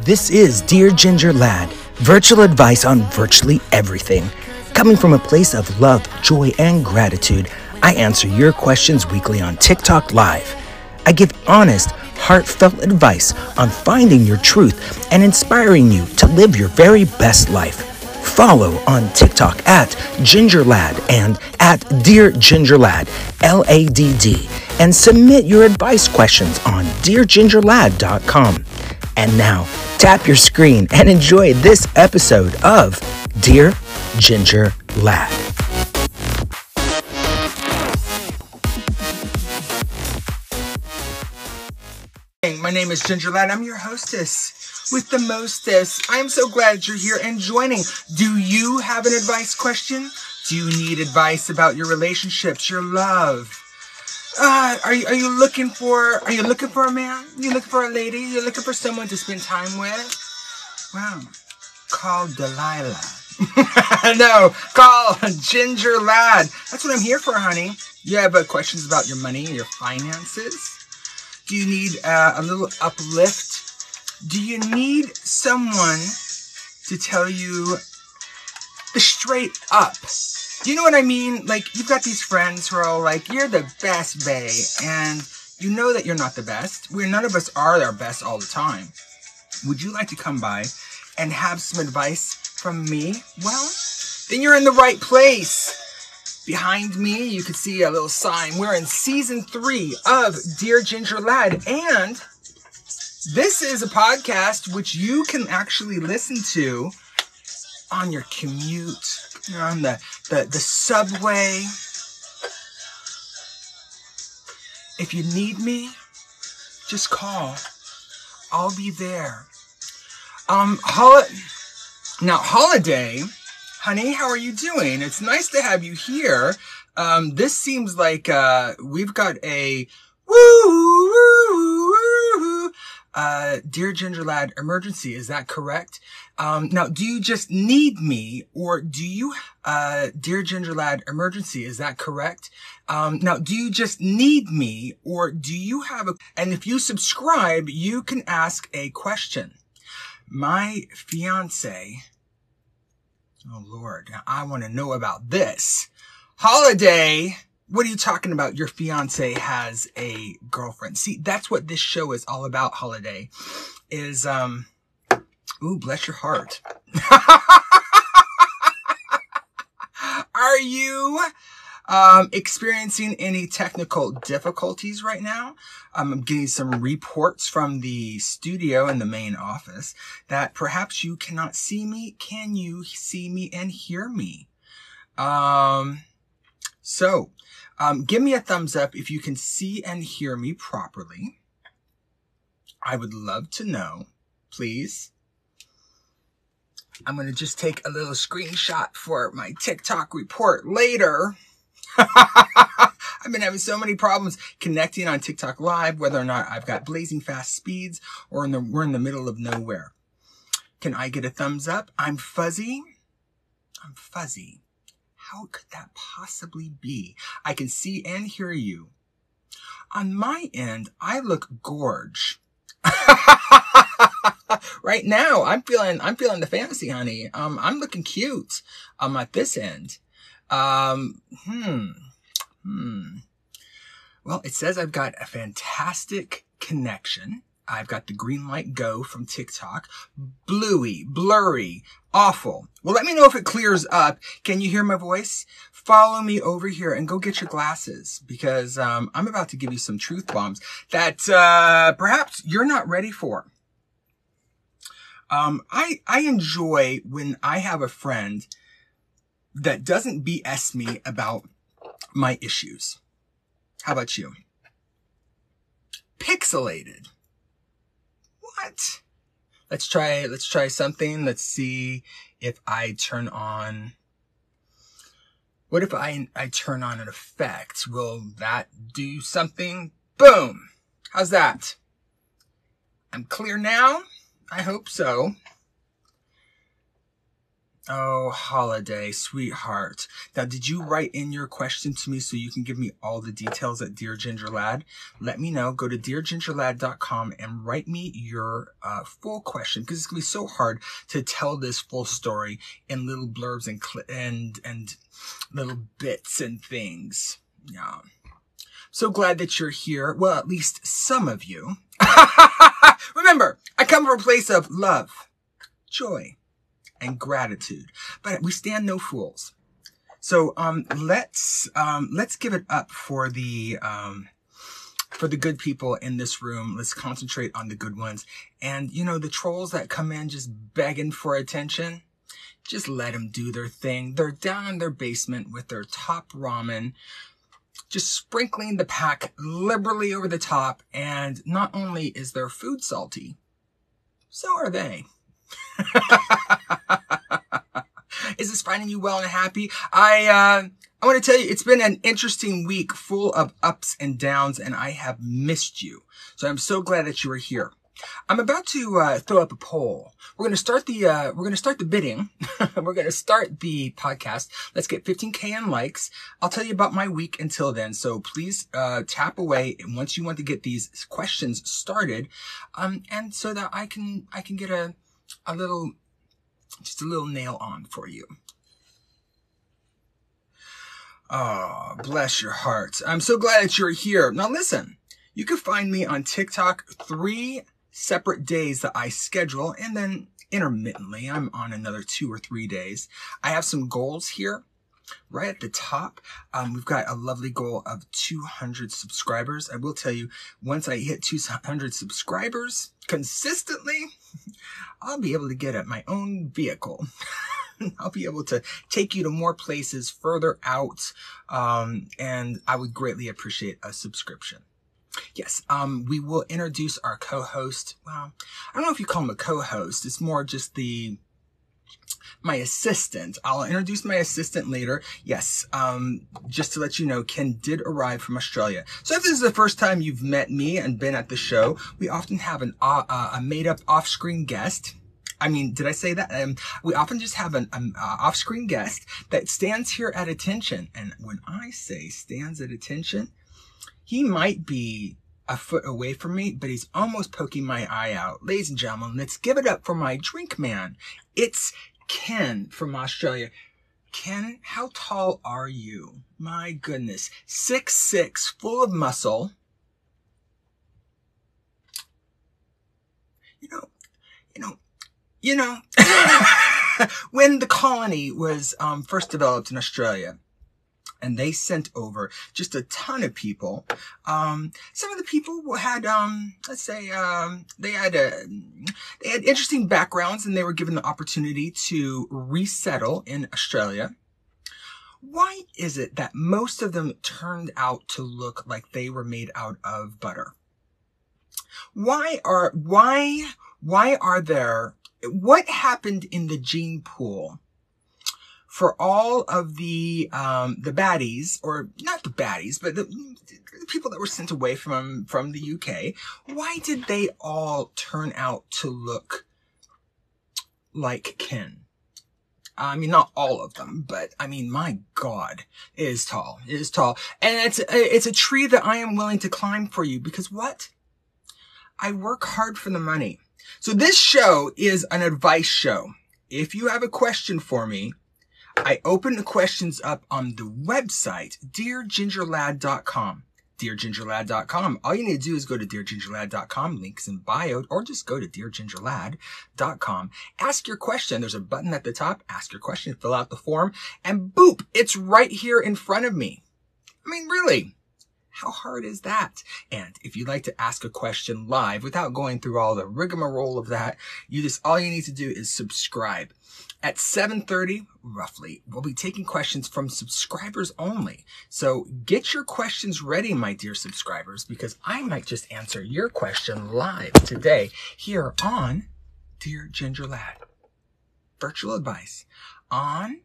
This is Dear Ginger Lad, virtual advice on virtually everything. Coming from a place of love, joy, and gratitude, I answer your questions weekly on TikTok Live. I give honest, heartfelt advice on finding your truth and inspiring you to live your very best life. Follow on TikTok at GingerLad and at Dear GingerLad, L A D D, and submit your advice questions on DearGingerLad.com. And now, tap your screen and enjoy this episode of Dear Ginger Lad. My name is Ginger Lad. I'm your hostess with the mostest. I'm so glad you're here and joining. Do you have an advice question? Do you need advice about your relationships, your love? Uh, are you, are you looking for, are you looking for a man? You looking for a lady? You looking for someone to spend time with? Well, call Delilah. no, call Ginger Lad. That's what I'm here for, honey. You have uh, questions about your money, your finances? Do you need uh, a little uplift? Do you need someone to tell you the straight up? Do you know what I mean? Like, you've got these friends who are all like, you're the best, bae, and you know that you're not the best. We're none of us are our best all the time. Would you like to come by and have some advice from me? Well, then you're in the right place. Behind me, you can see a little sign. We're in season three of Dear Ginger Lad, and this is a podcast which you can actually listen to on your commute, on the, the, the subway. If you need me, just call. I'll be there. Um, hol- now, holiday, honey, how are you doing? It's nice to have you here. Um, this seems like, uh, we've got a woo, uh, dear Ginger Lad emergency. Is that correct? Um, now, do you just need me or do you, uh, dear Ginger Lad emergency? Is that correct? Um, now, do you just need me or do you have a, and if you subscribe, you can ask a question. My fiance, oh Lord, I want to know about this. Holiday, what are you talking about? Your fiance has a girlfriend. See, that's what this show is all about, Holiday, is, um, ooh, bless your heart. are you um, experiencing any technical difficulties right now. Um, I'm getting some reports from the studio in the main office that perhaps you cannot see me. Can you see me and hear me? Um, so, um, give me a thumbs up if you can see and hear me properly. I would love to know, please. I'm going to just take a little screenshot for my TikTok report later. I've been having so many problems connecting on TikTok Live, whether or not I've got blazing fast speeds or in the, we're in the middle of nowhere. Can I get a thumbs up? I'm fuzzy. I'm fuzzy. How could that possibly be? I can see and hear you. On my end, I look gorge. right now, I'm feeling, I'm feeling the fantasy, honey. Um, I'm looking cute. Um, at this end. Um, hmm, hmm. Well, it says I've got a fantastic connection. I've got the green light go from TikTok. Bluey, blurry, awful. Well, let me know if it clears up. Can you hear my voice? Follow me over here and go get your glasses because um, I'm about to give you some truth bombs that uh, perhaps you're not ready for. Um, I I enjoy when I have a friend that doesn't BS me about my issues. How about you? Pixelated. What? Let's try, let's try something. Let's see if I turn on, what if I, I turn on an effect? Will that do something? Boom. How's that? I'm clear now. I hope so. Oh, holiday, sweetheart. Now, did you write in your question to me so you can give me all the details at Dear Ginger Lad? Let me know. Go to deargingerlad.com and write me your uh, full question because it's gonna be so hard to tell this full story in little blurbs and cl- and and little bits and things. Yeah. So glad that you're here. Well, at least some of you. Remember, I come from a place of love, joy and gratitude. But we stand no fools. So um, let's um, let's give it up for the um, for the good people in this room. Let's concentrate on the good ones. And you know the trolls that come in just begging for attention. Just let them do their thing. They're down in their basement with their top ramen, just sprinkling the pack liberally over the top. And not only is their food salty, so are they. Is this finding you well and happy? I, uh, I want to tell you, it's been an interesting week full of ups and downs and I have missed you. So I'm so glad that you are here. I'm about to uh, throw up a poll. We're going to start the uh, we're going to start the bidding. we're going to start the podcast. Let's get 15k in likes. I'll tell you about my week until then. So please uh, tap away once you want to get these questions started, um, and so that I can I can get a a little just a little nail on for you. Oh, bless your heart. I'm so glad that you're here. Now listen, you can find me on TikTok three separate days that I schedule and then intermittently I'm on another two or three days. I have some goals here right at the top, um, we've got a lovely goal of 200 subscribers. I will tell you, once I hit 200 subscribers consistently, I'll be able to get at my own vehicle. I'll be able to take you to more places further out, um, and I would greatly appreciate a subscription. Yes, um, we will introduce our co-host. Well, I don't know if you call him a co-host. It's more just the my assistant. I'll introduce my assistant later. Yes, um, just to let you know, Ken did arrive from Australia. So if this is the first time you've met me and been at the show, we often have an uh, uh a made up off screen guest. I mean, did I say that? Um, we often just have an um, uh, off-screen guest that stands here at attention. And when I say stands at attention, he might be a foot away from me, but he's almost poking my eye out. Ladies and gentlemen, let's give it up for my drink man. It's Ken from Australia. Ken, how tall are you? My goodness. Six six, full of muscle. You know, you know, you know, when the colony was um, first developed in Australia, and they sent over just a ton of people. Um, some of the people had, um, let's say, um, they had a, they had interesting backgrounds and they were given the opportunity to resettle in Australia. Why is it that most of them turned out to look like they were made out of butter? Why are, why, why are there, what happened in the gene pool for all of the um, the baddies, or not the baddies, but the, the, people that were sent away from from the UK, why did they all turn out to look like Ken? I mean, not all of them, but I mean, my God, it is tall. It is tall, and it's a, it's a tree that I am willing to climb for you because what? I work hard for the money. So this show is an advice show. If you have a question for me, I open the questions up on the website, deargingerlad.com. DearGingerLad.com. All you need to do is go to DearGingerLad.com, links in bio, or just go to DearGingerLad.com. Ask your question. There's a button at the top. Ask your question, fill out the form, and boop, it's right here in front of me. I mean, really, how hard is that? And if you'd like to ask a question live without going through all the rigmarole of that, you just, all you need to do is subscribe. At 7.30, roughly, we'll be taking questions from subscribers only. So get your questions ready, my dear subscribers, because I might just answer your question live today here on Dear Ginger Lad. Virtual advice on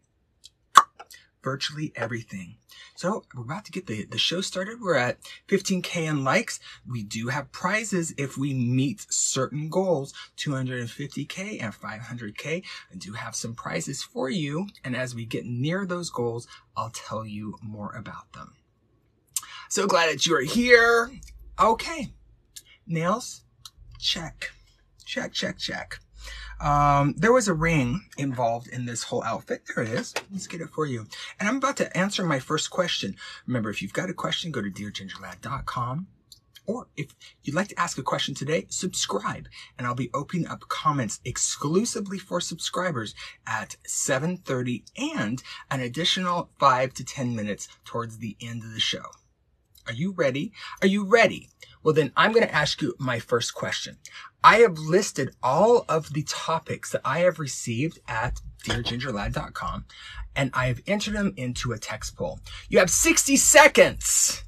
virtually everything. So we're about to get the, the show started. We're at 15K in likes. We do have prizes if we meet certain goals, 250K and 500K. I do have some prizes for you. And as we get near those goals, I'll tell you more about them. So glad that you are here. Okay. Nails, check. Check, check, check. Um, there was a ring involved in this whole outfit. There it is. Let's get it for you. And I'm about to answer my first question. Remember, if you've got a question, go to deargingerlad.com. Or if you'd like to ask a question today, subscribe and I'll be opening up comments exclusively for subscribers at 7.30 and an additional 5 to 10 minutes towards the end of the show. Are you ready? Are you ready? Well, then I'm going to ask you my first question. I have listed all of the topics that I have received at deargingerlad.com and I have entered them into a text poll. You have 60 seconds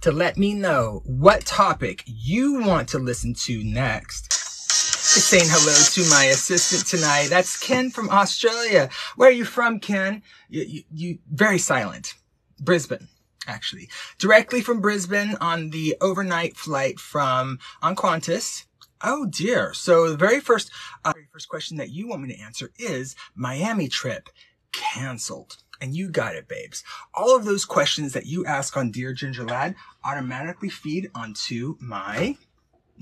to let me know what topic you want to listen to next. Just saying hello to my assistant tonight. That's Ken from Australia. Where are you from, Ken? You, you, you very silent. Brisbane actually, directly from Brisbane on the overnight flight from on Qantas. Oh dear. So the very first, uh, very first question that you want me to answer is Miami trip canceled. And you got it, babes. All of those questions that you ask on Dear Ginger Lad automatically feed onto my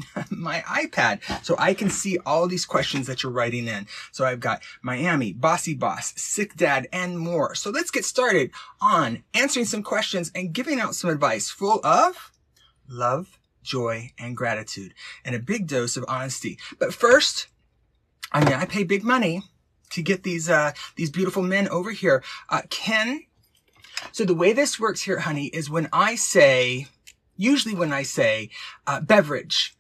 my iPad so I can see all these questions that you're writing in. So I've got Miami, Bossy Boss, Sick Dad, and more. So let's get started on answering some questions and giving out some advice full of love, joy, and gratitude, and a big dose of honesty. But first, I mean, I pay big money to get these, uh, these beautiful men over here. Uh, Ken, so the way this works here, honey, is when I say, usually when I say, uh, beverage,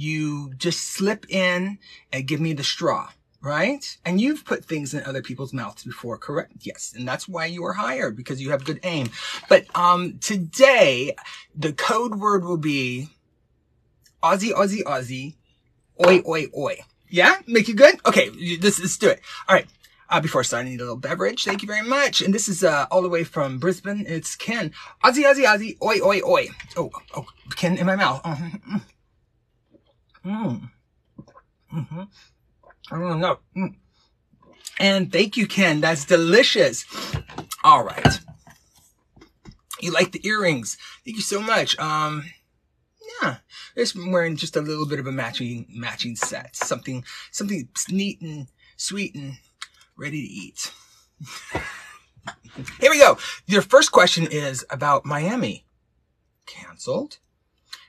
you just slip in and give me the straw, right? And you've put things in other people's mouths before, correct? Yes. And that's why you were hired because you have good aim. But, um, today the code word will be Aussie, Aussie, Aussie, oi, oi, oi. Yeah? Make you good? Okay. Let's, let's do it. All right. Uh, before starting, I need a little beverage. Thank you very much. And this is, uh, all the way from Brisbane. It's Ken. Aussie, Aussie, Aussie, oi, oi, oi. Oh, oh, Ken in my mouth. Mm. Mm-hmm. I don't know. Mm. And thank you, Ken. That's delicious. All right. You like the earrings. Thank you so much. Um, yeah, just wearing just a little bit of a matching, matching set. Something, something neat and sweet and ready to eat. Here we go. Your first question is about Miami. Canceled.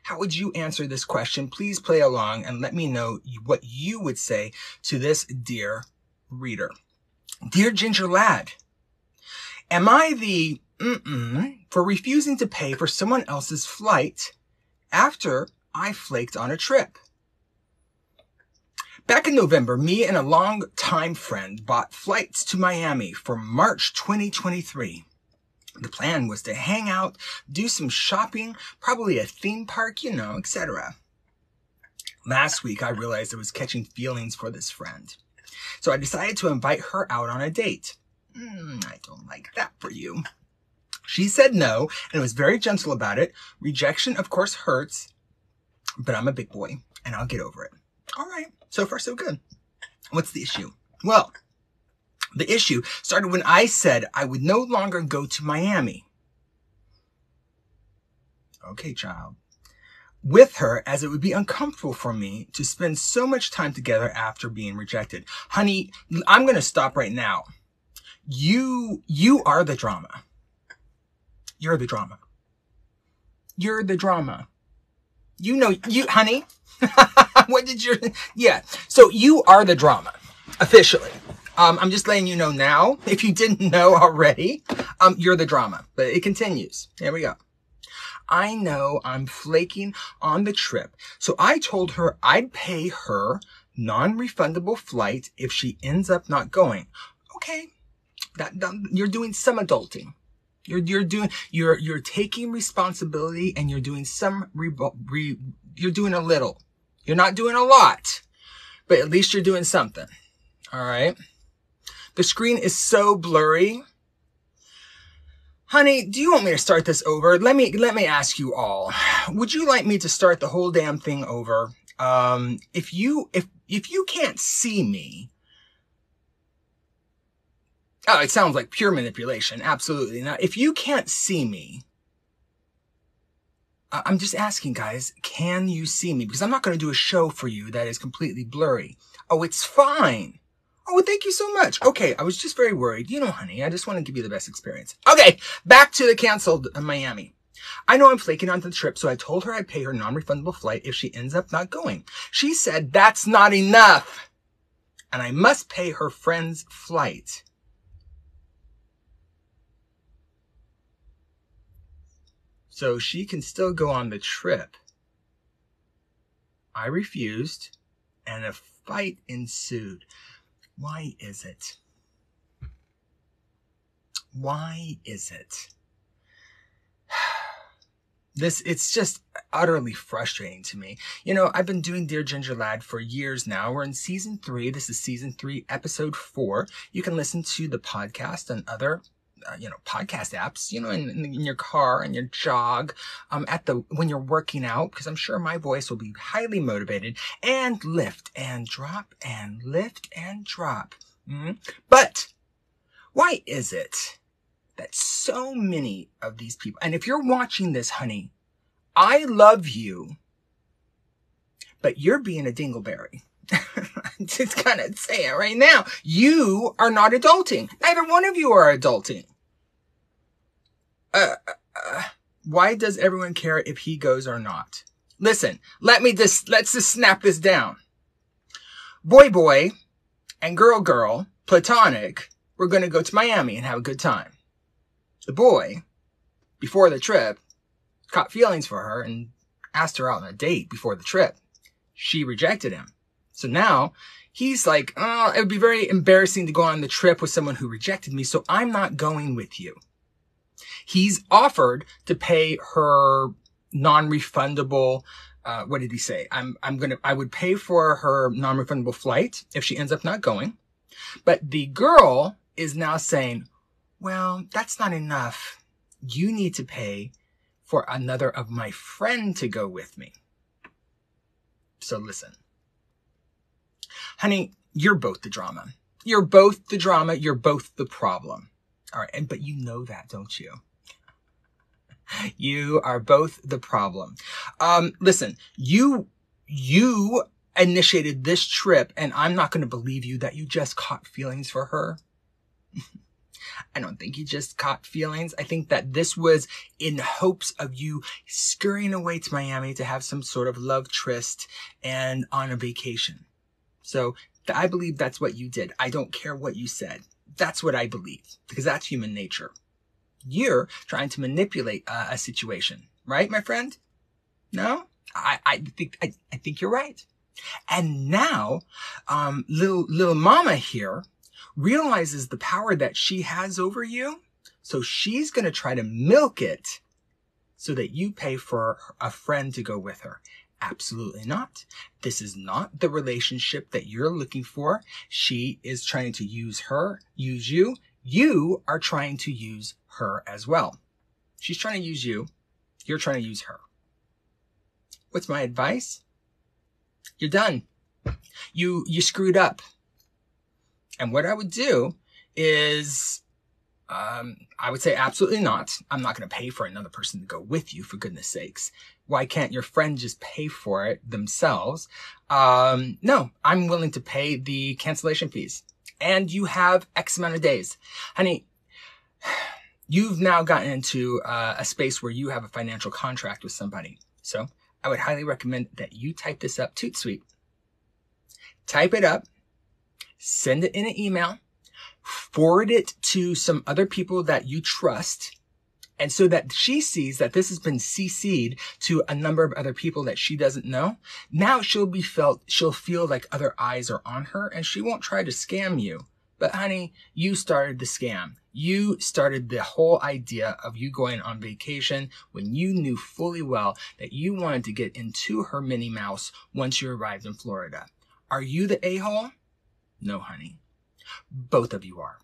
How would you answer this question? Please play along and let me know what you would say to this dear reader. Dear Ginger Lad, am I the for refusing to pay for someone else's flight after I flaked on a trip? Back in November, me and a long-time friend bought flights to Miami for March 2023. The plan was to hang out, do some shopping, probably a theme park, you know, etc. Last week, I realized I was catching feelings for this friend. So I decided to invite her out on a date. Mm, I don't like that for you. She said no and was very gentle about it. Rejection, of course, hurts, but I'm a big boy and I'll get over it. All right. So far, so good. What's the issue? Well, the issue started when I said I would no longer go to Miami. Okay, child. With her, as it would be uncomfortable for me to spend so much time together after being rejected. Honey, I'm going to stop right now. You, you are the drama. You're the drama. You're the drama. You know, you, honey, what did you, yeah. So you are the drama, officially. Um, I'm just letting you know now, if you didn't know already, um, you're the drama. But it continues. Here we go. I know I'm flaking on the trip, so I told her I'd pay her non-refundable flight if she ends up not going. Okay, that, that you're doing some adulting. You're you're doing you're you're taking responsibility and you're doing some re, re, you're doing a little. You're not doing a lot, but at least you're doing something. All right. The screen is so blurry. Honey, do you want me to start this over? Let me, let me ask you all. Would you like me to start the whole damn thing over? Um, if you, if, if you can't see me, Oh, it sounds like pure manipulation. Absolutely Now, If you can't see me, I'm just asking guys, can you see me? Because I'm not going to do a show for you that is completely blurry. Oh, it's fine. Oh, thank you so much. Okay, I was just very worried. You know, honey, I just want to give you the best experience. Okay, back to the canceled uh, Miami. I know I'm flaking on the trip, so I told her I'd pay her non-refundable flight if she ends up not going. She said that's not enough. And I must pay her friend's flight. So she can still go on the trip. I refused, and a fight ensued. Why is it? Why is it? This, it's just utterly frustrating to me. You know, I've been doing Dear Ginger Lad for years now. We're in season three. This is season three, episode four. You can listen to the podcast and other uh, you know, podcast apps, you know, in, in, your car and your jog, um, at the, when you're working out, because I'm sure my voice will be highly motivated and lift and drop and lift and drop. Mm-hmm. But why is it that so many of these people, and if you're watching this, honey, I love you, but you're being a dingleberry. I'm just gonna say it right now. You are not adulting. Neither one of you are adulting. Uh, uh, why does everyone care if he goes or not? Listen, let me just, let's just snap this down. Boy boy and girl girl, platonic, we're going to go to Miami and have a good time. The boy, before the trip, caught feelings for her and asked her out on a date before the trip. She rejected him. So now he's like, oh, it would be very embarrassing to go on the trip with someone who rejected me, so I'm not going with you. He's offered to pay her non-refundable uh, what did he say? I'm, I'm gonna, I would pay for her non-refundable flight if she ends up not going. But the girl is now saying, well, that's not enough. You need to pay for another of my friend to go with me. So listen, honey, you're both the drama. You're both the drama. You're both the problem. All right. And, but you know that, don't you? You are both the problem. Um, listen, you, you initiated this trip and I'm not going to believe you that you just caught feelings for her. I don't think you just caught feelings. I think that this was in hopes of you scurrying away to Miami to have some sort of love tryst and on a vacation. So I believe that's what you did. I don't care what you said. That's what I believe because that's human nature. You're trying to manipulate a situation, right, my friend? No, I, I think I, I think you're right. And now, um, little little mama here realizes the power that she has over you, so she's going to try to milk it so that you pay for a friend to go with her. Absolutely not. This is not the relationship that you're looking for. She is trying to use her, use you. You are trying to use her as well. She's trying to use you. You're trying to use her. What's my advice? You're done. You, you screwed up. And what I would do is, um, I would say absolutely not. I'm not going to pay for another person to go with you, for goodness sakes. Why can't your friend just pay for it themselves? Um, no, I'm willing to pay the cancellation fees. And you have X amount of days. Honey, you've now gotten into uh, a space where you have a financial contract with somebody. So I would highly recommend that you type this up toot sweet. Type it up, send it in an email, forward it to some other people that you trust. And so that she sees that this has been CC'd to a number of other people that she doesn't know. Now she'll be felt, she'll feel like other eyes are on her and she won't try to scam you. But honey, you started the scam. You started the whole idea of you going on vacation when you knew fully well that you wanted to get into her Minnie Mouse once you arrived in Florida. Are you the a-hole? No, honey. Both of you are.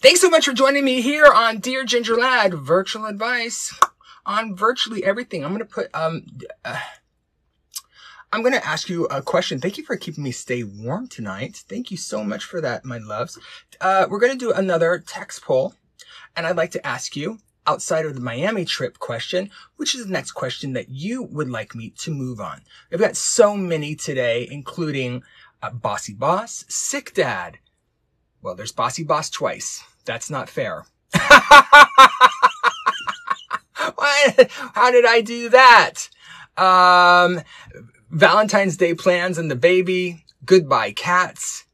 Thanks so much for joining me here on Dear Ginger Lad Virtual Advice on virtually everything. I'm going to put, um, uh, I'm going to ask you a question. Thank you for keeping me stay warm tonight. Thank you so much for that, my loves. Uh, we're going to do another text poll. And I'd like to ask you, outside of the Miami trip question, which is the next question that you would like me to move on. I've got so many today, including uh, Bossy Boss, Sick Dad. Well, there's Bossy Boss twice. That's not fair. what? How did I do that? Um, Valentine's Day plans and the baby. Goodbye cats.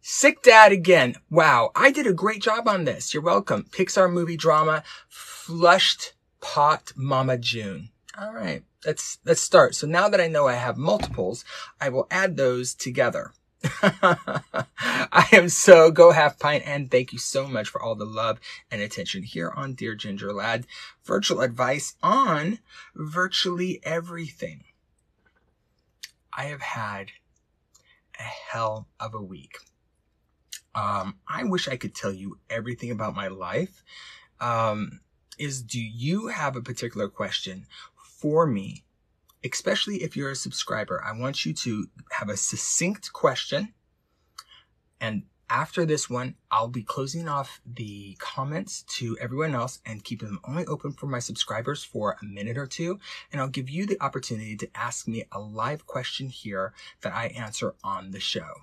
Sick Dad again. Wow, I did a great job on this. You're welcome. Pixar movie drama, Flushed Pot Mama June. All right, let's let's start. So now that I know I have multiples, I will add those together. I am so go half pint and thank you so much for all the love and attention here on Dear Ginger Lad. Virtual advice on virtually everything. I have had a hell of a week. Um, I wish I could tell you everything about my life. Um, is do you have a particular question for me especially if you're a subscriber, I want you to have a succinct question. And after this one, I'll be closing off the comments to everyone else and keeping them only open for my subscribers for a minute or two. And I'll give you the opportunity to ask me a live question here that I answer on the show.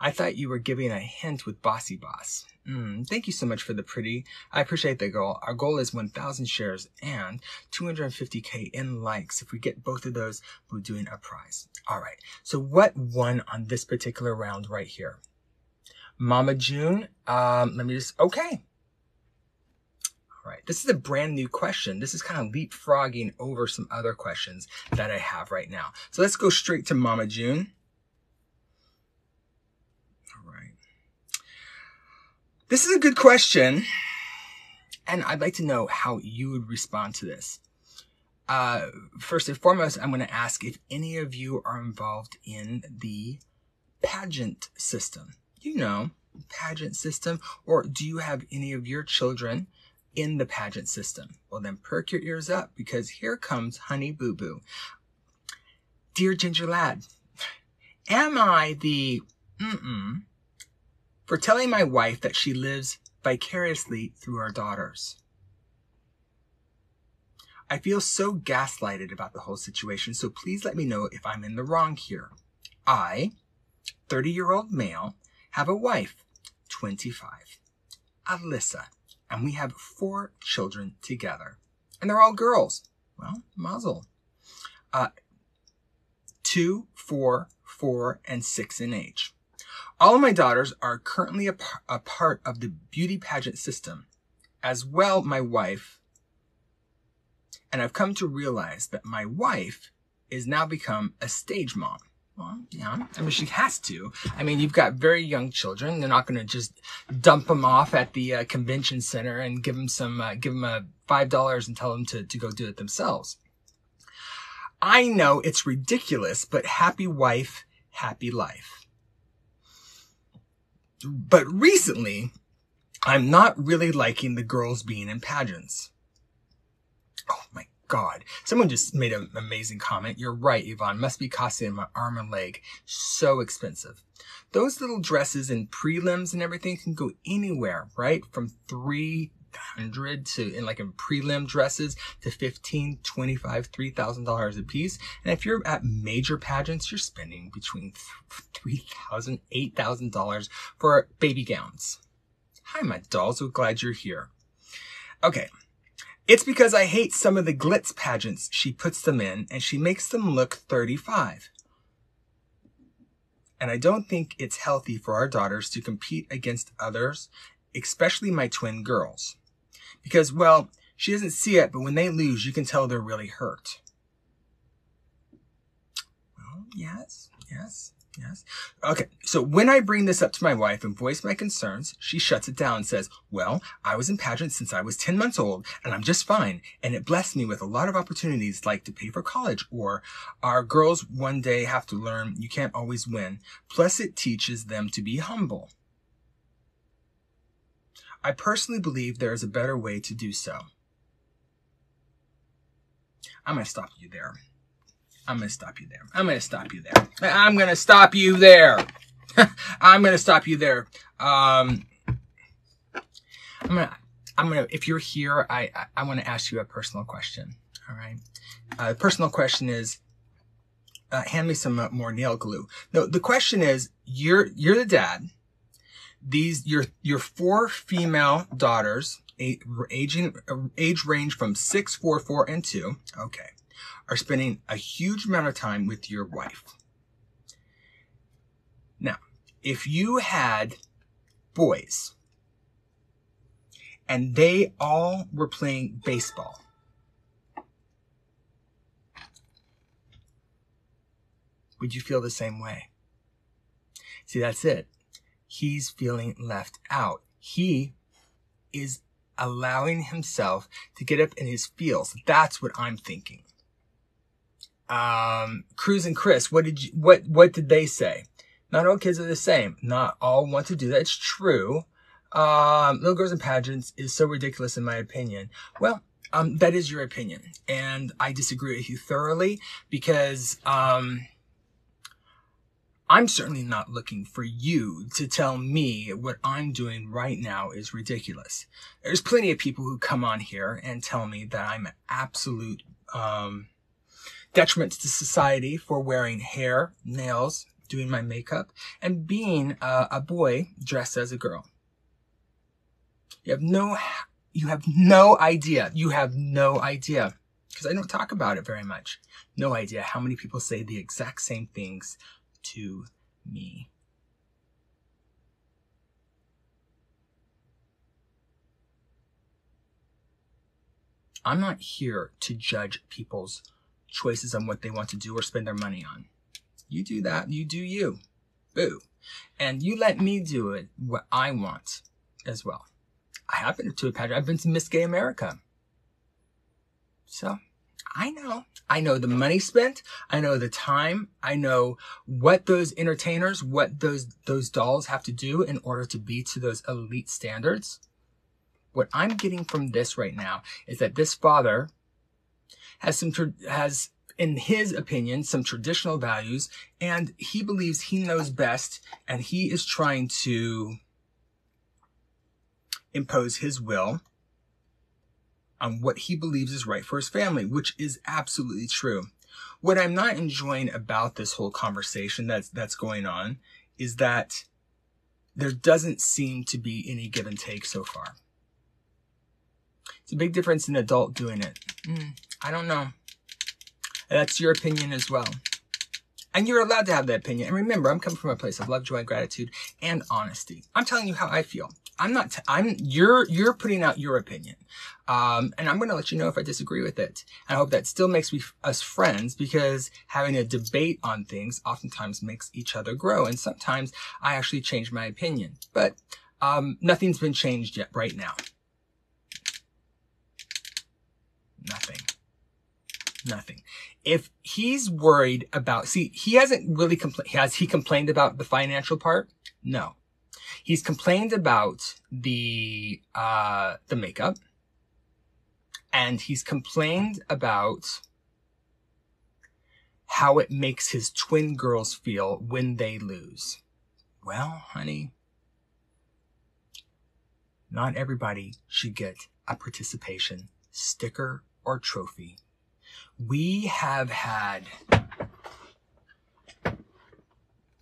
I thought you were giving a hint with Bossy Boss. Mm, thank you so much for the pretty. I appreciate the goal. Our goal is 1,000 shares and 250k in likes. If we get both of those, we're doing a prize. All right. So what won on this particular round right here? Mama June. Um, let me just, okay. All right. This is a brand new question. This is kind of leapfrogging over some other questions that I have right now. So let's go straight to Mama June. This is a good question. And I'd like to know how you would respond to this. Uh, first and foremost, I'm going to ask if any of you are involved in the pageant system. You know, pageant system, or do you have any of your children in the pageant system? Well, then perk your ears up because here comes Honey Boo Boo. Dear Ginger Lad, am I the mm-mm for telling my wife that she lives vicariously through our daughters. I feel so gaslighted about the whole situation, so please let me know if I'm in the wrong here. I, 30 year old male, have a wife, 25, Alyssa, and we have four children together. And they're all girls. Well, mazel. Uh, two, four, four, and six in age. All of my daughters are currently a, par- a part of the beauty pageant system, as well my wife. And I've come to realize that my wife is now become a stage mom. Well, yeah, I mean, she has to. I mean, you've got very young children. They're not going to just dump them off at the uh, convention center and give them some, uh, give them a five dollars and tell them to, to go do it themselves. I know it's ridiculous, but happy wife, happy life. But recently, I'm not really liking the girls being in pageants. Oh my God. Someone just made an amazing comment. You're right, Yvonne. Must be costing my arm and leg. So expensive. Those little dresses and prelims and everything can go anywhere, right? From three hundred to in like in prelim dresses to fifteen, twenty-five, three thousand dollars a piece. And if you're at major pageants you're spending between three thousand eight thousand dollars for baby gowns. Hi my dolls. so glad you're here. Okay. It's because I hate some of the glitz pageants. She puts them in and she makes them look 35. And I don't think it's healthy for our daughters to compete against others, especially my twin girls. Because, well, she doesn't see it, but when they lose, you can tell they're really hurt. Well, yes, yes, Yes. Okay. So when I bring this up to my wife and voice my concerns, she shuts it down and says, well, I was in pageants since I was 10 months old and I'm just fine. And it blessed me with a lot of opportunities like to pay for college or our girls one day have to learn you can't always win. Plus it teaches them to be humble. I personally believe there is a better way to do so. I'm going to stop you there. I'm going to stop you there. I'm going to stop you there. I'm going to stop you there. I'm going to stop you there. Um, I'm going to, I'm going to, if you're here, I, I, I want to ask you a personal question. All right. Uh, personal question is, uh, hand me some more nail glue. No, the question is, you're, you're the dad. These, your, your four female daughters, aging, age range from six, four, four, and two. Okay are spending a huge amount of time with your wife. Now, if you had boys and they all were playing baseball, would you feel the same way? See, that's it. He's feeling left out. He is allowing himself to get up in his feels. That's what I'm thinking um, Cruz and Chris, what did you, what, what did they say? Not all kids are the same. Not all want to do that. It's true. Um, Little Girls and Pageants is so ridiculous in my opinion. Well, um, that is your opinion. And I disagree with you thoroughly because, um, I'm certainly not looking for you to tell me what I'm doing right now is ridiculous. There's plenty of people who come on here and tell me that I'm an absolute, um, detriment to society for wearing hair, nails, doing my makeup, and being a, a boy dressed as a girl. You have no, you have no idea. You have no idea because I don't talk about it very much. No idea how many people say the exact same things to me. I'm not here to judge people's choices on what they want to do or spend their money on. You do that. You do you. Boo. And you let me do it what I want as well. I have been to a pageant. I've been to Miss Gay America. So I know. I know the money spent. I know the time. I know what those entertainers, what those, those dolls have to do in order to be to those elite standards. What I'm getting from this right now is that this father has some, has, in his opinion, some traditional values, and he believes he knows best, and he is trying to impose his will on what he believes is right for his family, which is absolutely true. What I'm not enjoying about this whole conversation that's, that's going on is that there doesn't seem to be any give and take so far. It's a big difference in adult doing it. Mm, I don't know. That's your opinion as well. And you're allowed to have that opinion. And remember, I'm coming from a place of love, joy, gratitude, and honesty. I'm telling you how I feel. I'm not, t- I'm, you're, you're putting out your opinion. Um, and I'm going to let you know if I disagree with it. And I hope that still makes we, us friends because having a debate on things oftentimes makes each other grow. And sometimes I actually change my opinion, but, um, nothing's been changed yet right now. Nothing. Nothing. If he's worried about, see, he hasn't really complained. Has he complained about the financial part? No. He's complained about the, uh, the makeup. And he's complained about how it makes his twin girls feel when they lose. Well, honey, not everybody should get a participation sticker or trophy. We have had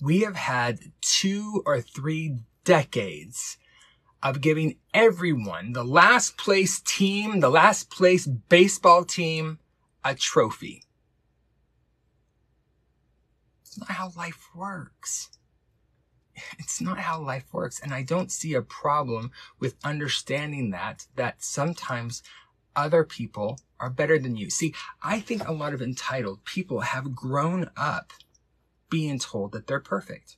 we have had two or three decades of giving everyone, the last place team, the last place baseball team, a trophy. It's not how life works. It's not how life works. And I don't see a problem with understanding that, that sometimes other people are better than you. See, I think a lot of entitled people have grown up being told that they're perfect.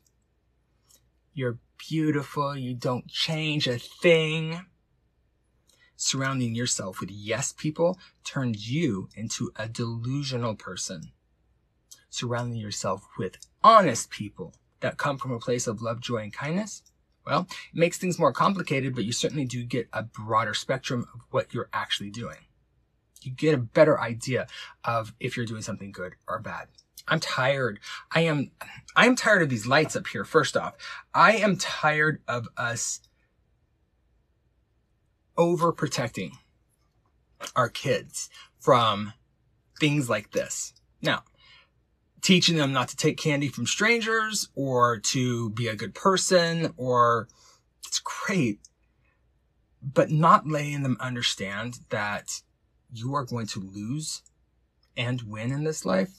You're beautiful. You don't change a thing. Surrounding yourself with yes people turns you into a delusional person. Surrounding yourself with honest people that come from a place of love, joy, and kindness, well, it makes things more complicated, but you certainly do get a broader spectrum of what you're actually doing. You get a better idea of if you're doing something good or bad. I'm tired. I am, I am tired of these lights up here. First off, I am tired of us overprotecting our kids from things like this. Now, teaching them not to take candy from strangers or to be a good person or it's great, but not letting them understand that you are going to lose and win in this life.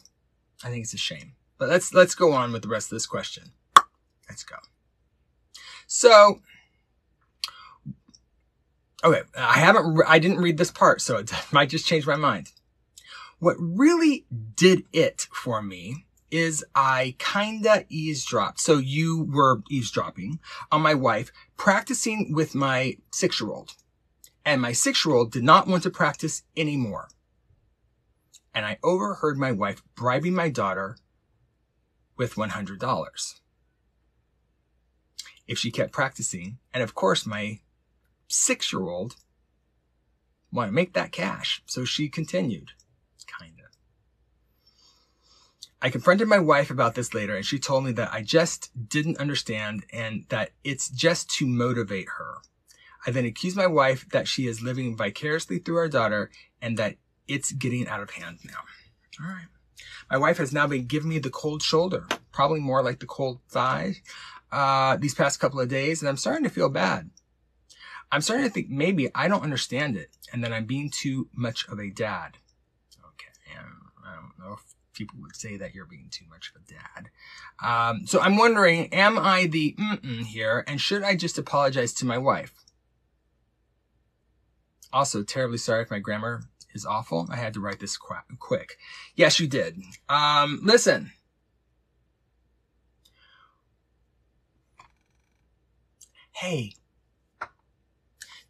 I think it's a shame, but let's, let's go on with the rest of this question. Let's go. So, okay, I haven't, re- I didn't read this part, so it might just change my mind. What really did it for me is I kinda eavesdropped. So you were eavesdropping on my wife practicing with my six year old. And my six year old did not want to practice anymore. And I overheard my wife bribing my daughter with $100 if she kept practicing. And of course, my six year old wanted to make that cash. So she continued. Kind of. I confronted my wife about this later and she told me that I just didn't understand and that it's just to motivate her. I then accused my wife that she is living vicariously through our daughter and that it's getting out of hand now. All right. My wife has now been giving me the cold shoulder, probably more like the cold thigh, uh, these past couple of days, and I'm starting to feel bad. I'm starting to think maybe I don't understand it and that I'm being too much of a dad. Okay. I don't know if people would say that you're being too much of a dad. Um, so I'm wondering, am I the mm-mm here, and should I just apologize to my wife? Also, terribly sorry if my grammar is awful. I had to write this qu- quick. Yes, you did. Um, listen. Hey,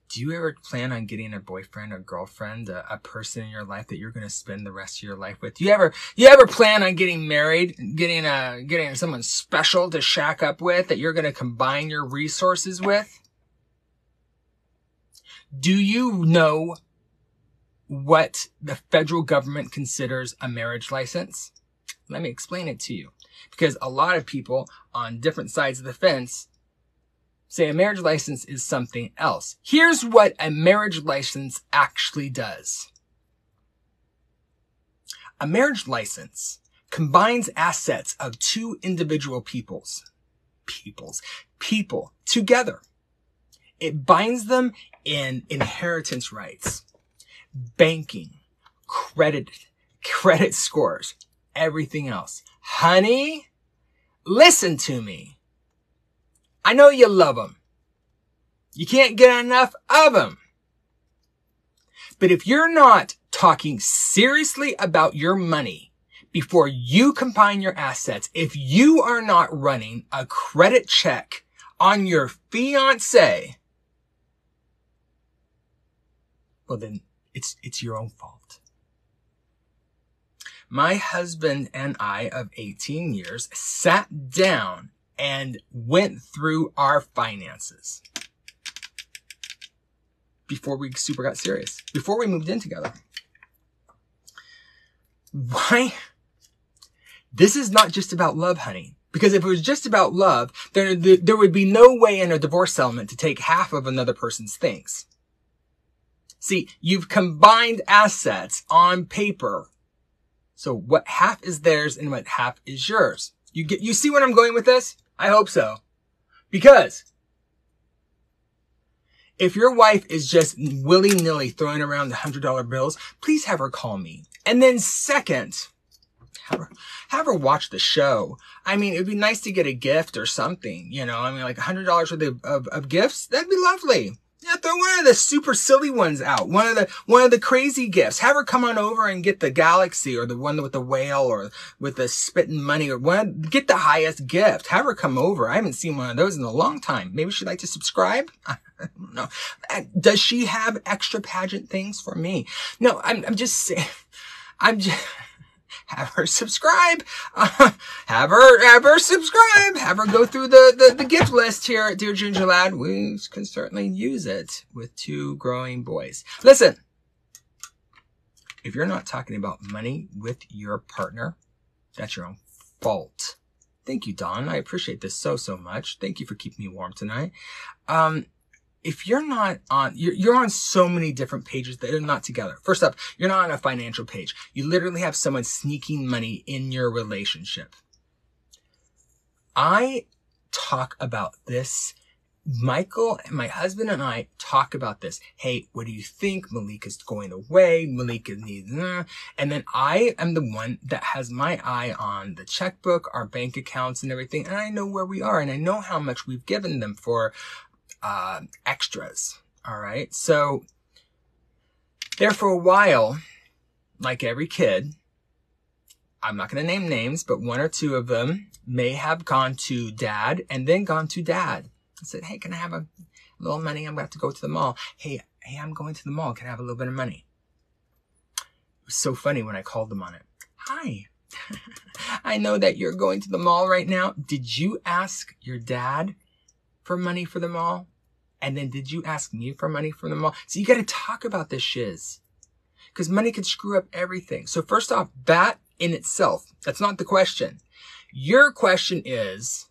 do you ever plan on getting a boyfriend or girlfriend, a, a person in your life that you're going to spend the rest of your life with? Do you ever, you ever plan on getting married, getting a, getting someone special to shack up with that you're going to combine your resources with? Do you know what the federal government considers a marriage license? Let me explain it to you. Because a lot of people on different sides of the fence say a marriage license is something else. Here's what a marriage license actually does. A marriage license combines assets of two individual peoples, peoples, people together. It binds them in inheritance rights, banking, credit, credit scores, everything else. Honey, listen to me. I know you love them. You can't get enough of them. But if you're not talking seriously about your money before you combine your assets, if you are not running a credit check on your fiance, well then it's, it's your own fault. My husband and I of 18 years sat down and went through our finances before we super got serious, before we moved in together. Why? This is not just about love, honey. Because if it was just about love, then there would be no way in a divorce settlement to take half of another person's things. See, you've combined assets on paper. So what half is theirs and what half is yours. You get, you see where I'm going with this? I hope so. Because if your wife is just willy nilly throwing around the hundred dollar bills, please have her call me. And then second, have her, have her watch the show. I mean, it'd be nice to get a gift or something, you know, I mean, like a hundred dollars worth of, of, of gifts. That'd be lovely. Yeah, throw one of the super silly ones out. One of the one of the crazy gifts. Have her come on over and get the galaxy or the one with the whale or with the spitting money or one get the highest gift. Have her come over. I haven't seen one of those in a long time. Maybe she'd like to subscribe. I don't know. Does she have extra pageant things for me? No, I'm I'm just saying. I'm just have her subscribe. Uh, have her, have her subscribe. Have her go through the, the, the gift list here at Dear Ginger Lad. We can certainly use it with two growing boys. Listen, if you're not talking about money with your partner, that's your own fault. Thank you, Don. I appreciate this so, so much. Thank you for keeping me warm tonight. Um, if you're not on, you're, you're on so many different pages that are not together. First up, you're not on a financial page. You literally have someone sneaking money in your relationship. I talk about this. Michael, and my husband and I talk about this. Hey, what do you think? Malik is going away. Malika needs, uh, and then I am the one that has my eye on the checkbook, our bank accounts and everything. And I know where we are and I know how much we've given them for uh, extras. All right. So there for a while, like every kid, I'm not going to name names, but one or two of them may have gone to dad and then gone to dad and said, Hey, can I have a little money? I'm about to go to the mall. Hey, hey, I'm going to the mall. Can I have a little bit of money? It was so funny when I called them on it. Hi. I know that you're going to the mall right now. Did you ask your dad for money for the mall? And then did you ask me for money for the mall? So you got to talk about this shiz. Because money can screw up everything. So first off, that in itself, that's not the question. Your question is,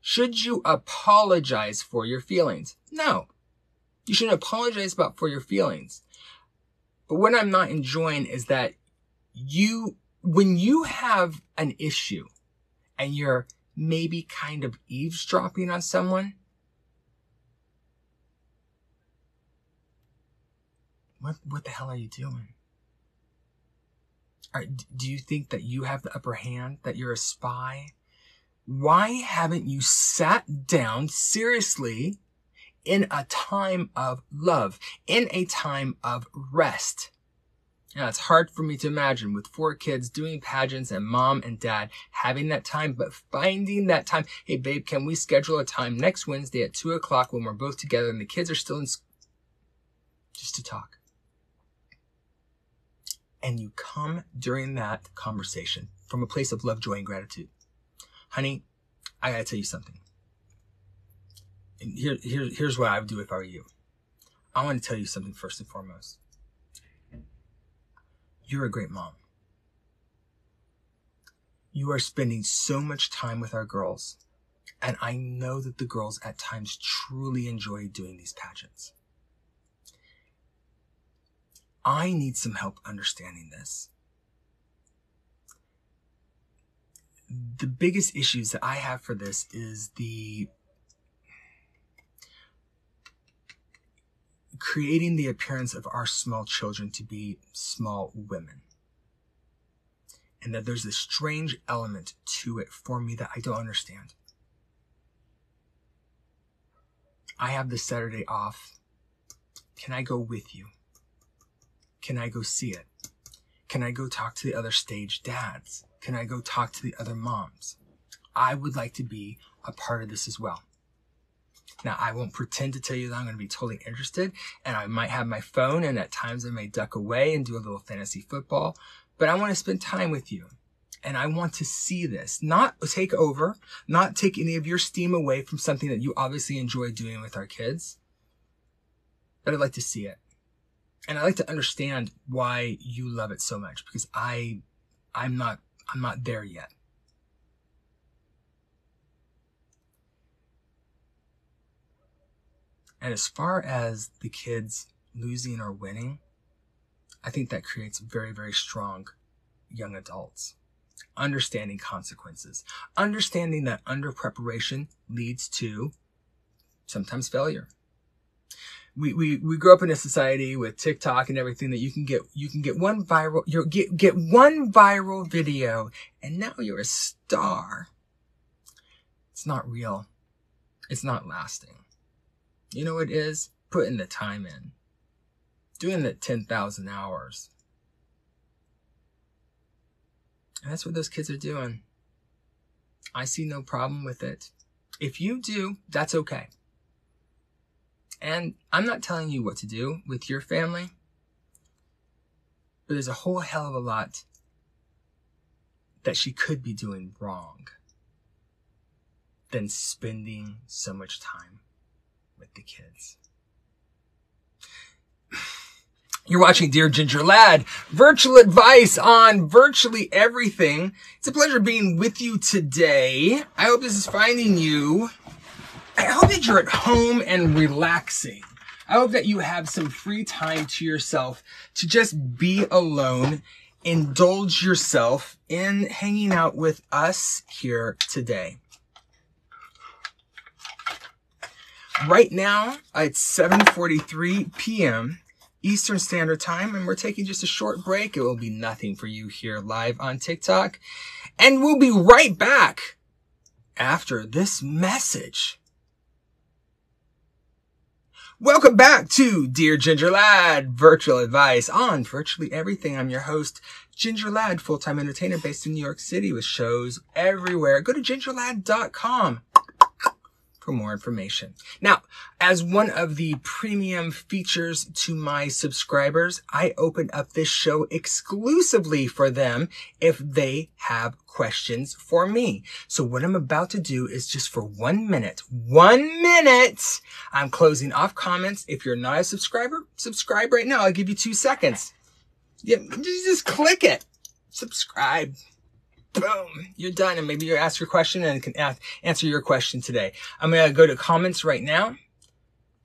should you apologize for your feelings? No. You shouldn't apologize about for your feelings. But what I'm not enjoying is that you, when you have an issue and you're maybe kind of eavesdropping on someone, what, what the hell are you doing? Are, do you think that you have the upper hand, that you're a spy? Why haven't you sat down seriously in a time of love, in a time of rest? Now, it's hard for me to imagine with four kids doing pageants and mom and dad having that time, but finding that time. Hey, babe, can we schedule a time next Wednesday at two o'clock when we're both together and the kids are still in school? Just to talk. And you come during that conversation from a place of love, joy, and gratitude. Honey, I gotta tell you something. And here, here, here's what I would do if I were you. I want to tell you something first and foremost. You're a great mom. You are spending so much time with our girls. And I know that the girls at times truly enjoy doing these pageants. I need some help understanding this. The biggest issues that I have for this is the creating the appearance of our small children to be small women. And that there's a strange element to it for me that I don't understand. I have this Saturday off. Can I go with you? Can I go see it? Can I go talk to the other stage dads? Can I go talk to the other moms? I would like to be a part of this as well. Now, I won't pretend to tell you that I'm going to be totally interested, and I might have my phone, and at times I may duck away and do a little fantasy football, but I want to spend time with you. And I want to see this, not take over, not take any of your steam away from something that you obviously enjoy doing with our kids, but I'd like to see it. And I'd like to understand why you love it so much because I, I'm not, I'm not there yet. And as far as the kids losing or winning, I think that creates very, very strong young adults. Understanding consequences, understanding that under preparation leads to sometimes failure. We, we, we grew up in a society with TikTok and everything that you can get, you can get one viral, you get, get one viral video and now you're a star. It's not real. It's not lasting. You know what it is? Putting the time in. Doing the 10,000 hours. And that's what those kids are doing. I see no problem with it. If you do, that's okay. And I'm not telling you what to do with your family, but there's a whole hell of a lot that she could be doing wrong than spending so much time with the kids. You're watching Dear Ginger Lad, virtual advice on virtually everything. It's a pleasure being with you today. I hope this is finding you. I hope that you're at home and relaxing. I hope that you have some free time to yourself to just be alone, indulge yourself in hanging out with us here today. Right now, it's 7:43 p.m. Eastern Standard Time, and we're taking just a short break. It will be nothing for you here live on TikTok. And we'll be right back after this message. Welcome back to Dear Ginger Lad, virtual advice on virtually everything. I'm your host, Ginger Lad, full-time entertainer based in New York City with shows everywhere. Go to gingerlad.com for more information. Now, as one of the premium features to my subscribers, I open up this show exclusively for them if they have questions for me. So what I'm about to do is just for one minute, one minute, I'm closing off comments. If you're not a subscriber, subscribe right now. I'll give you two seconds. Yeah, just click it. Subscribe boom, you're done. And maybe you ask your question and can ask, answer your question today. I'm going to go to comments right now.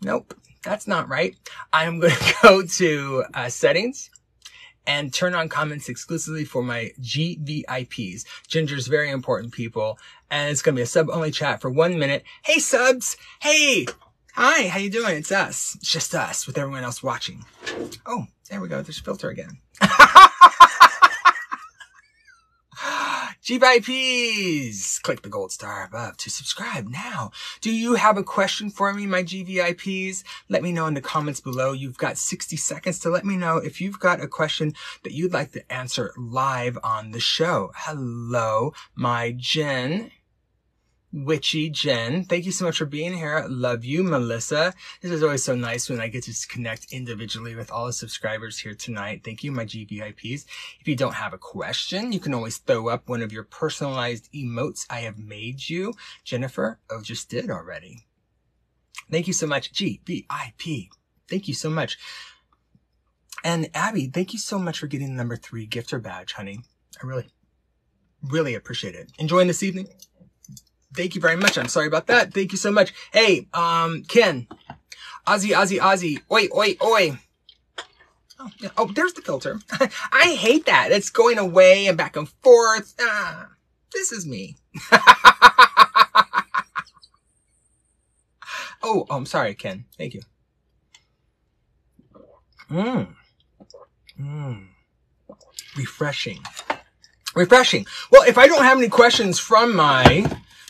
Nope, that's not right. I'm going to go to uh, settings and turn on comments exclusively for my GVIPs. Ginger's very important people. And it's going to be a sub only chat for one minute. Hey subs. Hey. Hi. How you doing? It's us. It's just us with everyone else watching. Oh, there we go. There's a filter again. GVIPs! Click the gold star above to subscribe now. Do you have a question for me, my GVIPs? Let me know in the comments below. You've got 60 seconds to let me know if you've got a question that you'd like to answer live on the show. Hello, my Jen. Witchy Jen. Thank you so much for being here. Love you, Melissa. This is always so nice when I get to connect individually with all the subscribers here tonight. Thank you, my GVIPs. If you don't have a question, you can always throw up one of your personalized emotes I have made you. Jennifer, oh, just did already. Thank you so much, GVIP. Thank you so much. And Abby, thank you so much for getting the number three gifter badge, honey. I really, really appreciate it. Enjoying this evening? Thank you very much. I'm sorry about that. Thank you so much. Hey, um, Ken. Ozzy, Ozzy, Ozzy. Oi, oi, oi. Oh, oh there's the filter. I hate that. It's going away and back and forth. Ah, this is me. oh, oh, I'm sorry, Ken. Thank you. Mmm. Mmm. Refreshing. Refreshing. Well, if I don't have any questions from my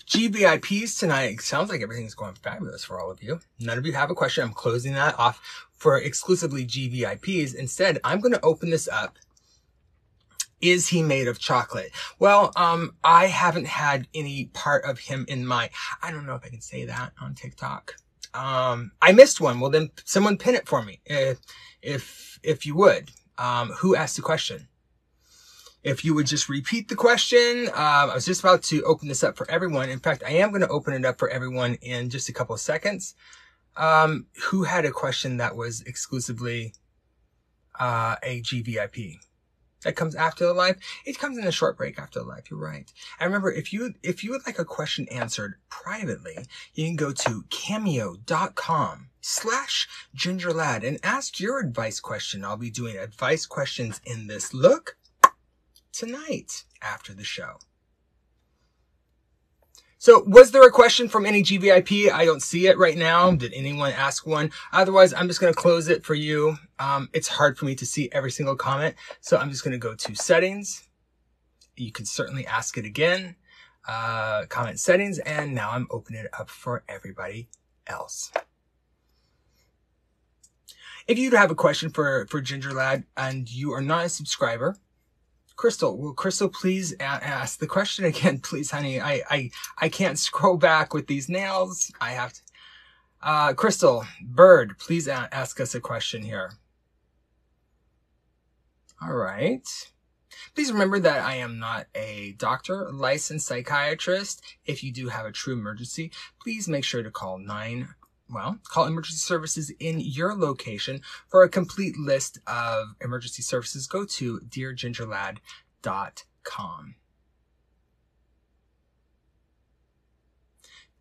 GVIPs tonight. Sounds like everything's going fabulous for all of you. None of you have a question. I'm closing that off for exclusively GVIPs. Instead, I'm going to open this up. Is he made of chocolate? Well, um, I haven't had any part of him in my, I don't know if I can say that on TikTok. Um, I missed one. Well, then someone pin it for me. If, if, if you would. Um, who asked the question? If you would just repeat the question, um, I was just about to open this up for everyone. In fact, I am going to open it up for everyone in just a couple of seconds. Um, who had a question that was exclusively uh, a GVIP? That comes after the live. It comes in a short break after the live. You're right. And remember, if you if you would like a question answered privately, you can go to cameo.com slash gingerlad and ask your advice question. I'll be doing advice questions in this look tonight after the show. So was there a question from any GVIP? I don't see it right now. Did anyone ask one? Otherwise, I'm just going to close it for you. Um, it's hard for me to see every single comment. So I'm just going to go to settings. You can certainly ask it again. Uh, comment settings. And now I'm opening it up for everybody else. If you have a question for, for Ginger Lad and you are not a subscriber, Crystal, will Crystal please ask the question again, please, honey? I, I, I can't scroll back with these nails. I have to. Uh, Crystal, Bird, please ask us a question here. All right. Please remember that I am not a doctor, licensed psychiatrist. If you do have a true emergency, please make sure to call 9 well, call emergency services in your location. For a complete list of emergency services, go to deargingerlad.com.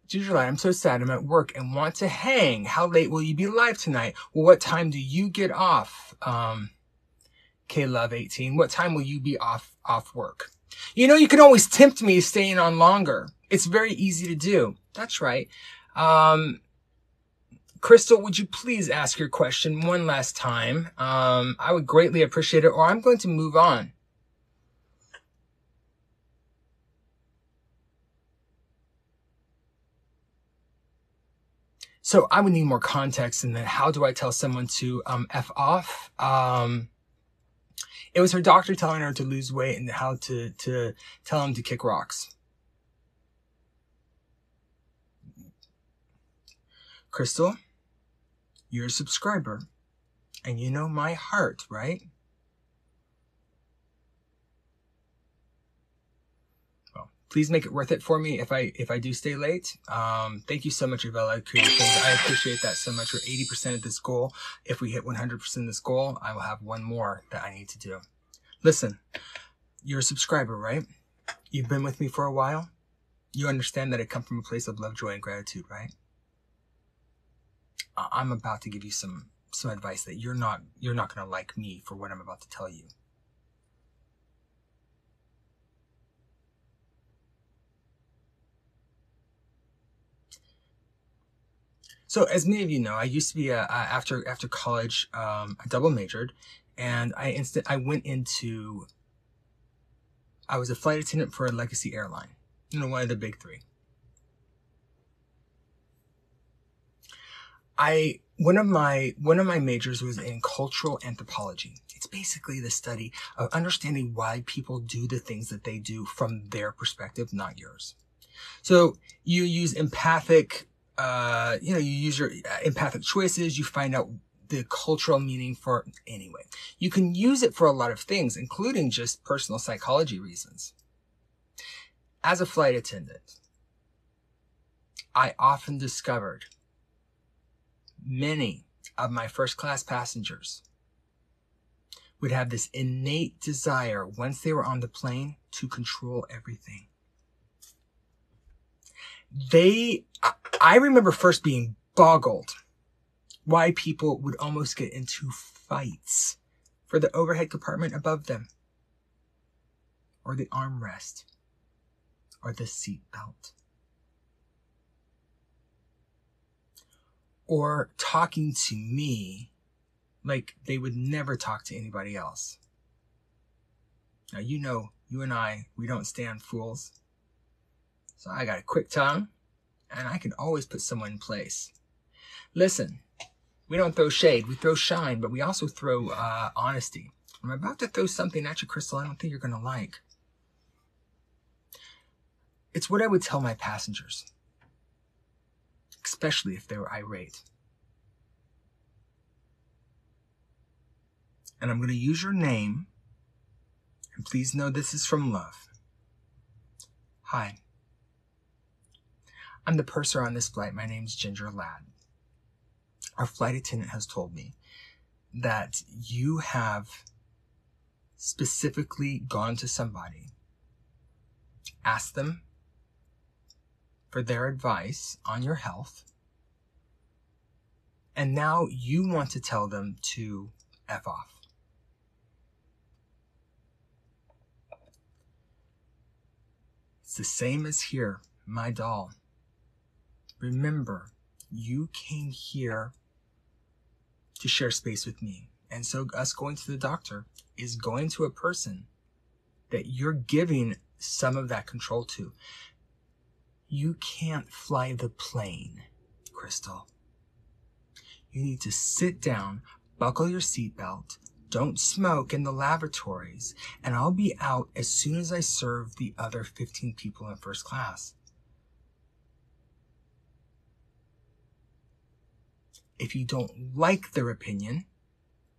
Gingerlad, I'm so sad. I'm at work and want to hang. How late will you be live tonight? Well, what time do you get off? Um, K Love 18. What time will you be off, off work? You know, you can always tempt me staying on longer. It's very easy to do. That's right. Um, Crystal, would you please ask your question one last time? Um, I would greatly appreciate it, or I'm going to move on. So I would need more context in that. How do I tell someone to um, f off? Um, it was her doctor telling her to lose weight and how to to tell him to kick rocks. Crystal, you're a subscriber, and you know my heart, right? Well, please make it worth it for me if I if I do stay late. Um, thank you so much, Avella. I appreciate that so much. We're 80% of this goal. If we hit 100% of this goal, I will have one more that I need to do. Listen, you're a subscriber, right? You've been with me for a while. You understand that I come from a place of love, joy, and gratitude, right? I'm about to give you some some advice that you're not you're not going to like me for what I'm about to tell you. So, as many of you know, I used to be a, a after after college, um, I double majored, and I instant I went into. I was a flight attendant for a legacy airline, you know, one of the big three. I one of my one of my majors was in cultural anthropology. It's basically the study of understanding why people do the things that they do from their perspective, not yours. So you use empathic, uh, you know, you use your uh, empathic choices. You find out the cultural meaning for anyway. You can use it for a lot of things, including just personal psychology reasons. As a flight attendant, I often discovered many of my first class passengers would have this innate desire once they were on the plane to control everything. They, I remember first being boggled why people would almost get into fights for the overhead compartment above them or the armrest or the seat belt. Or talking to me like they would never talk to anybody else. Now, you know, you and I, we don't stand fools. So I got a quick tongue and I can always put someone in place. Listen, we don't throw shade, we throw shine, but we also throw uh, honesty. I'm about to throw something at you, Crystal, I don't think you're going to like. It's what I would tell my passengers especially if they were irate. And I'm going to use your name, and please know this is from love. Hi. I'm the purser on this flight. My name's Ginger Lad. Our flight attendant has told me that you have specifically gone to somebody, asked them for their advice on your health. And now you want to tell them to F off. It's the same as here, my doll. Remember, you came here to share space with me. And so, us going to the doctor is going to a person that you're giving some of that control to. You can't fly the plane, Crystal. You need to sit down, buckle your seatbelt, don't smoke in the lavatories, and I'll be out as soon as I serve the other 15 people in first class. If you don't like their opinion,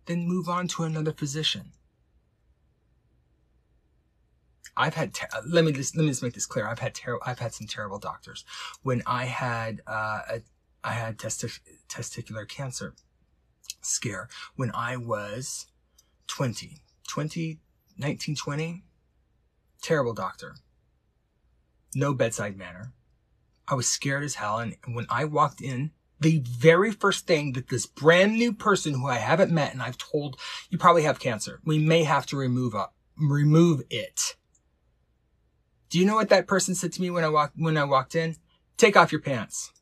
then move on to another physician. I've had ter- let me just let me just make this clear. I've had ter- I've had some terrible doctors. When I had uh, a, I had testi- testicular cancer scare when I was 20, 20, 19, 20. Terrible doctor. No bedside manner. I was scared as hell. And when I walked in, the very first thing that this brand new person who I haven't met and I've told, you probably have cancer. We may have to remove up, remove it. Do you know what that person said to me when I walked, when I walked in? Take off your pants.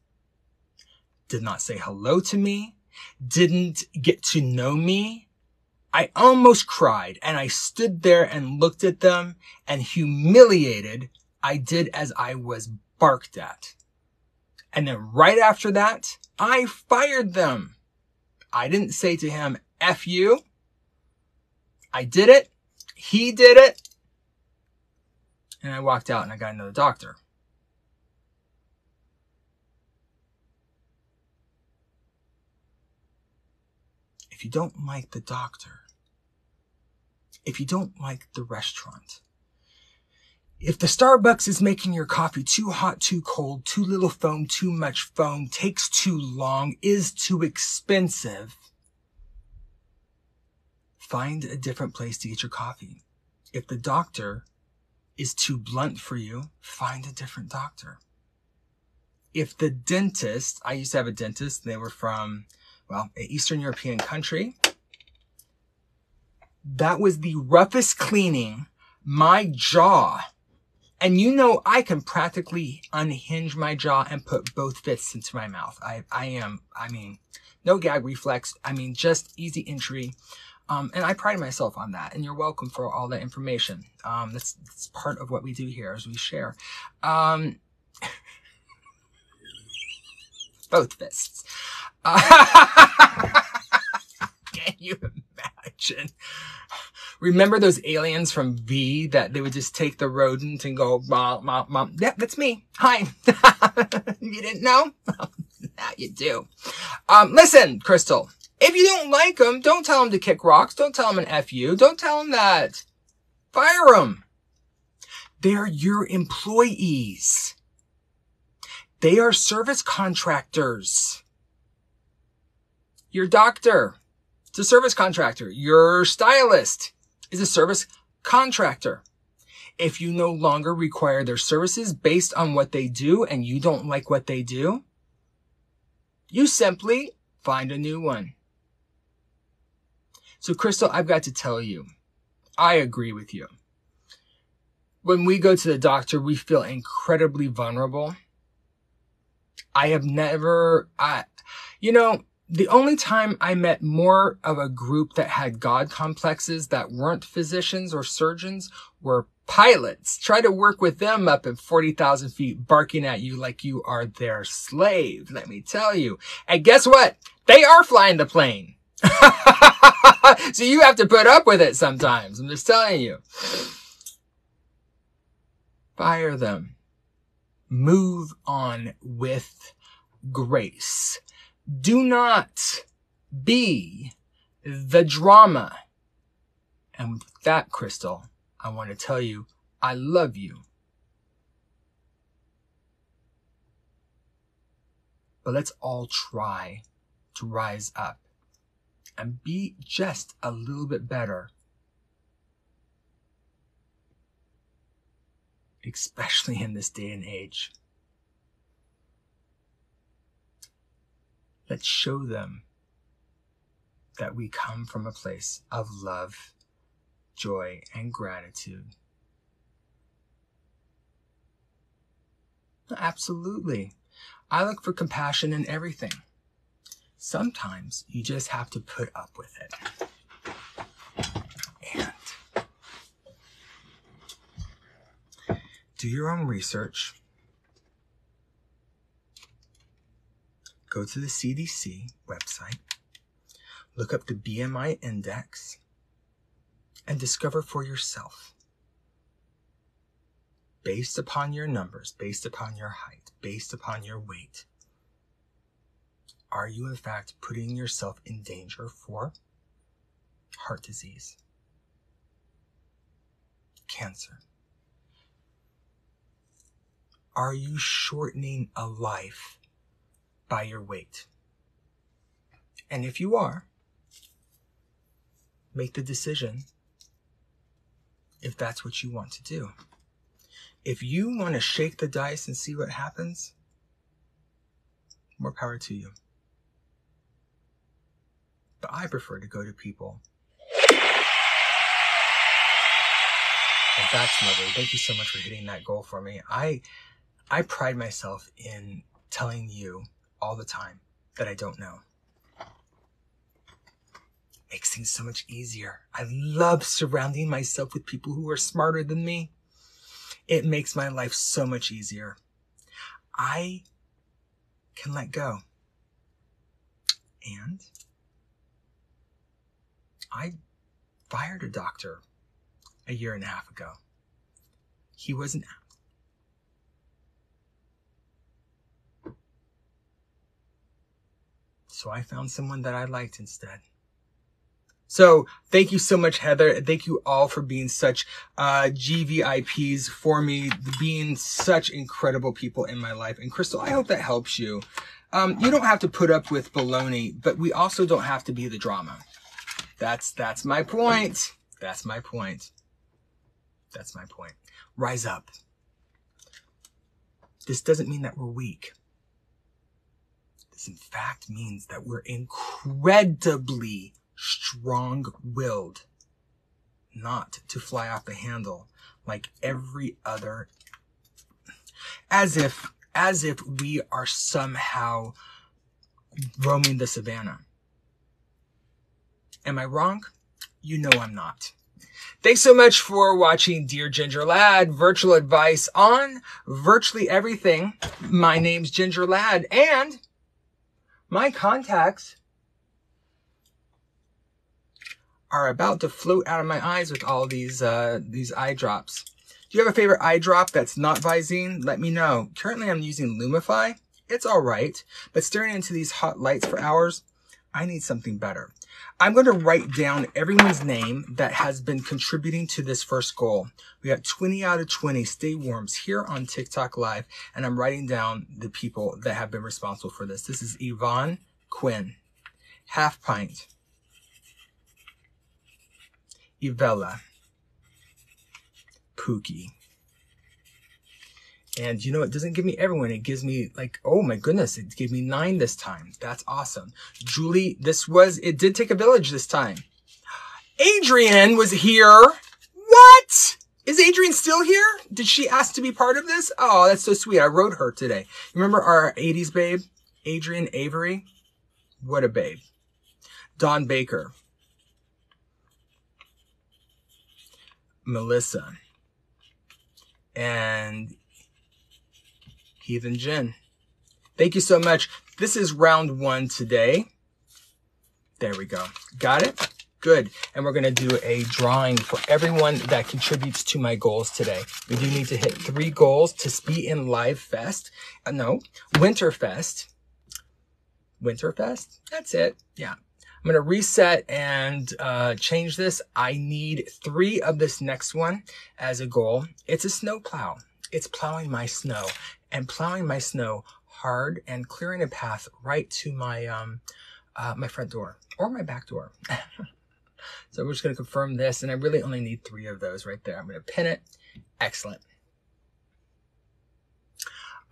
Did not say hello to me. Didn't get to know me. I almost cried and I stood there and looked at them and humiliated. I did as I was barked at. And then right after that, I fired them. I didn't say to him, F you. I did it. He did it. And I walked out and I got another doctor. If you don't like the doctor, if you don't like the restaurant, if the Starbucks is making your coffee too hot, too cold, too little foam, too much foam, takes too long, is too expensive, find a different place to get your coffee. If the doctor is too blunt for you, find a different doctor. If the dentist, I used to have a dentist, they were from, well, an Eastern European country. That was the roughest cleaning my jaw and you know, I can practically unhinge my jaw and put both fists into my mouth. I, I am, I mean, no gag reflex. I mean, just easy entry. Um, and I pride myself on that. And you're welcome for all that information. Um, that's, that's part of what we do here as we share. Um, both fists. Can you imagine? Remember those aliens from V that they would just take the rodent and go, mom, mom, mom. Yeah, that's me. Hi. you didn't know? now you do. Um, listen, Crystal, if you don't like them, don't tell them to kick rocks. Don't tell them an F you. Don't tell them that. Fire them. They're your employees. They are service contractors. Your doctor, it's a service contractor. Your stylist, is a service contractor. If you no longer require their services based on what they do and you don't like what they do, you simply find a new one. So Crystal, I've got to tell you, I agree with you. When we go to the doctor, we feel incredibly vulnerable. I have never, I, you know, the only time I met more of a group that had God complexes that weren't physicians or surgeons were pilots. Try to work with them up at 40,000 feet, barking at you like you are their slave, let me tell you. And guess what? They are flying the plane. so you have to put up with it sometimes. I'm just telling you. Fire them. Move on with grace. Do not be the drama. And with that, Crystal, I want to tell you, I love you. But let's all try to rise up and be just a little bit better. Especially in this day and age. Let's show them that we come from a place of love, joy, and gratitude. Absolutely. I look for compassion in everything. Sometimes you just have to put up with it. And do your own research. Go to the CDC website, look up the BMI index, and discover for yourself, based upon your numbers, based upon your height, based upon your weight, are you in fact putting yourself in danger for heart disease, cancer? Are you shortening a life by your weight? And if you are, make the decision if that's what you want to do. If you want to shake the dice and see what happens, more power to you. But I prefer to go to people. And that's lovely. Thank you so much for hitting that goal for me. I I pride myself in telling you all the time that I don't know makes things so much easier. I love surrounding myself with people who are smarter than me. It makes my life so much easier. I can let go. And I fired a doctor a year and a half ago. He wasn't out. So I found someone that I liked instead. So thank you so much, Heather. Thank you all for being such uh, GVIPs for me, being such incredible people in my life. And Crystal, I hope that helps you. Um, you don't have to put up with baloney, but we also don't have to be the drama. That's that's my point. That's my point. That's my point. Rise up. This doesn't mean that we're weak. This in fact means that we're incredibly strong willed, not to fly off the handle like every other, as if, as if we are somehow roaming the savannah. Am I wrong? You know I'm not. Thanks so much for watching Dear Ginger Lad, virtual advice on virtually everything. My name's Ginger Lad and my contacts are about to float out of my eyes with all these uh, these eye drops. Do you have a favorite eye drop that's not Visine? Let me know. Currently I'm using Lumify. It's all right, but staring into these hot lights for hours, I need something better. I'm going to write down everyone's name that has been contributing to this first goal. We got 20 out of 20 stay warms here on TikTok live, and I'm writing down the people that have been responsible for this. This is Yvonne Quinn, Half Pint, Ivella, Pookie. And you know, it doesn't give me everyone. It gives me like, oh my goodness, it gave me nine this time. That's awesome. Julie, this was, it did take a village this time. Adrian was here. What? Is Adrian still here? Did she ask to be part of this? Oh, that's so sweet. I wrote her today. Remember our 80s babe? Adrian Avery? What a babe. Don Baker. Melissa, and Heathen Jen. Thank you so much. This is round one today. There we go. Got it? Good. And we're going to do a drawing for everyone that contributes to my goals today. We do need to hit three goals to be in Live Fest. Uh, no, Winter Fest. Winter Fest? That's it. Yeah. I'm going to reset and uh, change this. I need three of this next one as a goal. It's a snow plow. It's plowing my snow and plowing my snow hard and clearing a path right to my um, uh, my front door or my back door. so we're just going to confirm this and I really only need three of those right there. I'm going to pin it. Excellent.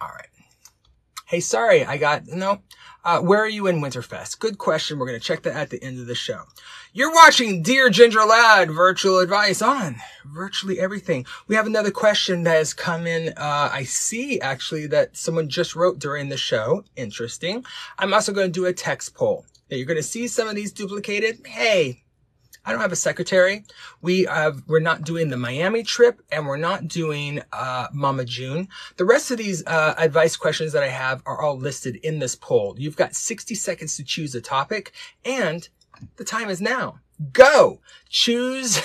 All right. Hey, sorry, I got, no, uh, where are you in Winterfest? Good question. We're going to check that at the end of the show. You're watching Dear Ginger Lad virtual advice on virtually everything. We have another question that has come in. Uh, I see actually that someone just wrote during the show. Interesting. I'm also going to do a text poll. You're going to see some of these duplicated. Hey, I don't have a secretary. We have, we're not doing the Miami trip and we're not doing, uh, Mama June. The rest of these, uh, advice questions that I have are all listed in this poll. You've got 60 seconds to choose a topic and The time is now. Go! Choose,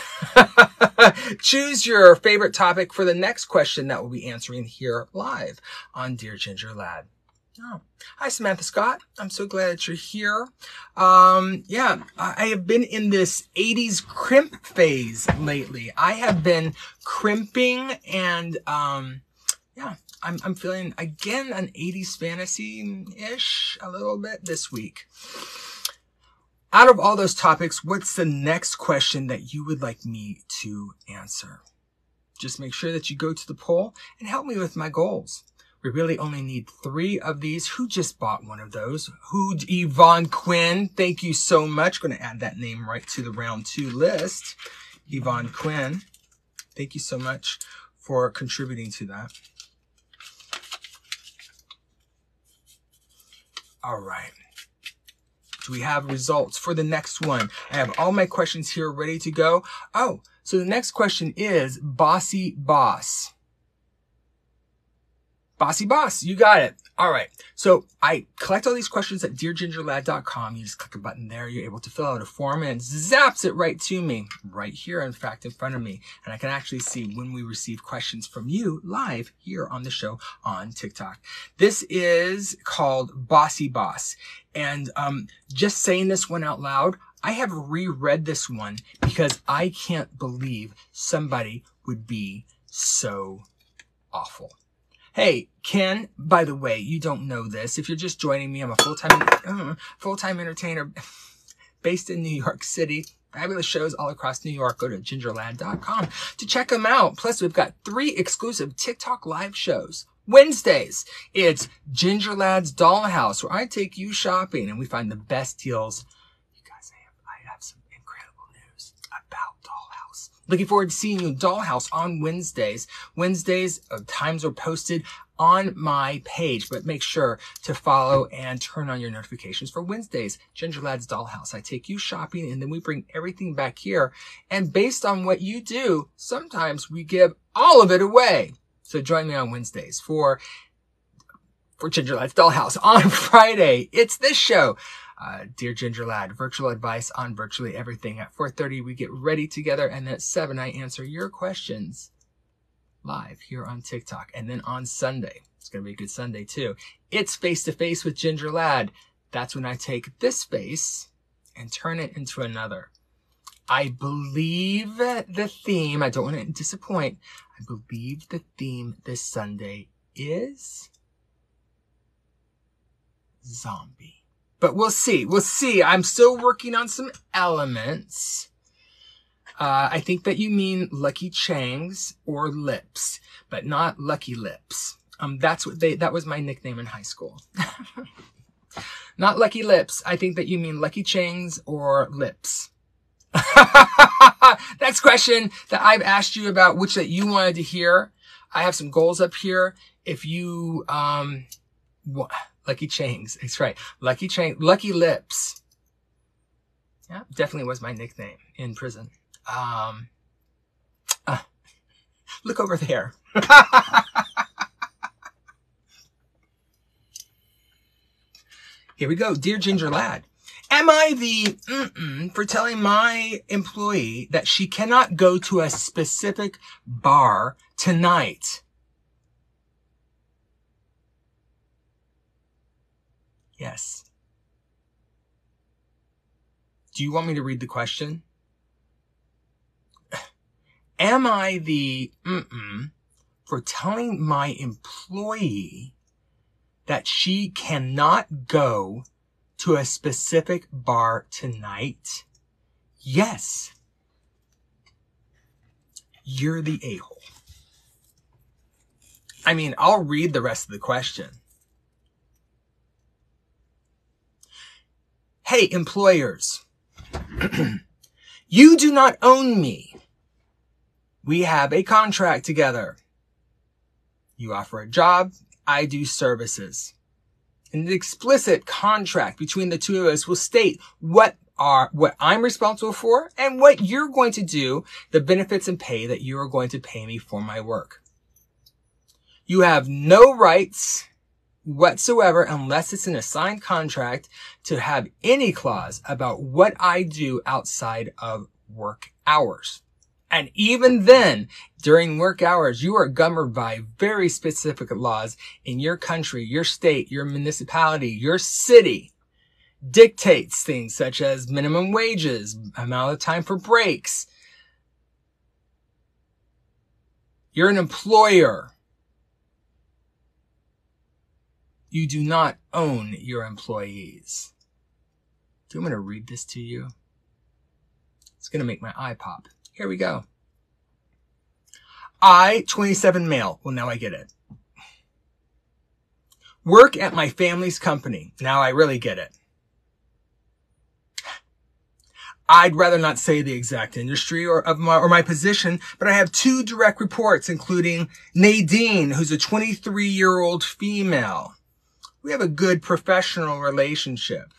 choose your favorite topic for the next question that we'll be answering here live on Dear Ginger Lad. Oh. Hi, Samantha Scott. I'm so glad that you're here. Um, yeah, I have been in this 80s crimp phase lately. I have been crimping and, um, yeah, I'm, I'm feeling again an 80s fantasy-ish a little bit this week. Out of all those topics, what's the next question that you would like me to answer? Just make sure that you go to the poll and help me with my goals. We really only need three of these. Who just bought one of those? Who, Yvonne Quinn. Thank you so much. Going to add that name right to the round two list. Yvonne Quinn. Thank you so much for contributing to that. All right. Do we have results for the next one? I have all my questions here ready to go. Oh, so the next question is Bossy Boss. Bossy Boss, you got it. All right. So I collect all these questions at deargingerlad.com. You just click a button there. You're able to fill out a form and it zaps it right to me right here, in fact, in front of me. And I can actually see when we receive questions from you live here on the show on TikTok. This is called Bossy Boss. And, um, just saying this one out loud, I have reread this one because I can't believe somebody would be so awful. Hey, Ken, by the way, you don't know this. If you're just joining me, I'm a full-time, uh, full-time entertainer based in New York City. Fabulous shows all across New York. Go to gingerlad.com to check them out. Plus, we've got three exclusive TikTok live shows. Wednesdays, it's Ginger Lad's Dollhouse, where I take you shopping and we find the best deals Looking forward to seeing you in Dollhouse on Wednesdays. Wednesdays, uh, times are posted on my page, but make sure to follow and turn on your notifications for Wednesdays. Ginger Lad's Dollhouse. I take you shopping and then we bring everything back here. And based on what you do, sometimes we give all of it away. So join me on Wednesdays for, for Ginger Lad's Dollhouse. On Friday, it's this show uh, Dear Ginger Lad, virtual advice on virtually everything. At 4.30, we get ready together. And at 7, I answer your questions live here on TikTok. And then on Sunday, it's going to be a good Sunday too. It's face to face with Ginger Lad. That's when I take this face and turn it into another. I believe the theme, I don't want to disappoint. I believe the theme this Sunday is zombie. But we'll see. We'll see. I'm still working on some elements. Uh, I think that you mean Lucky Cheng's or lips, but not Lucky Lips. Um, that's what they, that was my nickname in high school. not Lucky Lips. I think that you mean Lucky Cheng's or lips. Next question that I've asked you about, which that you wanted to hear. I have some goals up here. If you, um, Lucky Cheng's. That's right. Lucky Cheng, Lucky Lips. Yeah, definitely was my nickname in prison. Um, uh, look over there. Here we go. Dear Ginger Lad. Am I the for telling my employee that she cannot go to a specific bar tonight? Yes. Do you want me to read the question? Am I the mm-mm for telling my employee that she cannot go to a specific bar tonight? Yes. You're the a-hole. I mean, I'll read the rest of the question. Hey, employers, you do not own me. We have a contract together. You offer a job, I do services. An explicit contract between the two of us will state what are, what I'm responsible for and what you're going to do, the benefits and pay that you are going to pay me for my work. You have no rights whatsoever unless it's in a signed contract to have any clause about what I do outside of work hours. And even then, during work hours, you are governed by very specific laws in your country, your state, your municipality, your city dictates things such as minimum wages, amount of time for breaks. You're an employer. You do not own your employees. Do you want me to read this to you? It's going to make my eye pop. Here we go. I, 27 male. Well, now I get it. Work at my family's company. Now I really get it. I'd rather not say the exact industry or of my, or my position, but I have two direct reports, including Nadine, who's a 23 year old female. We have a good professional relationship.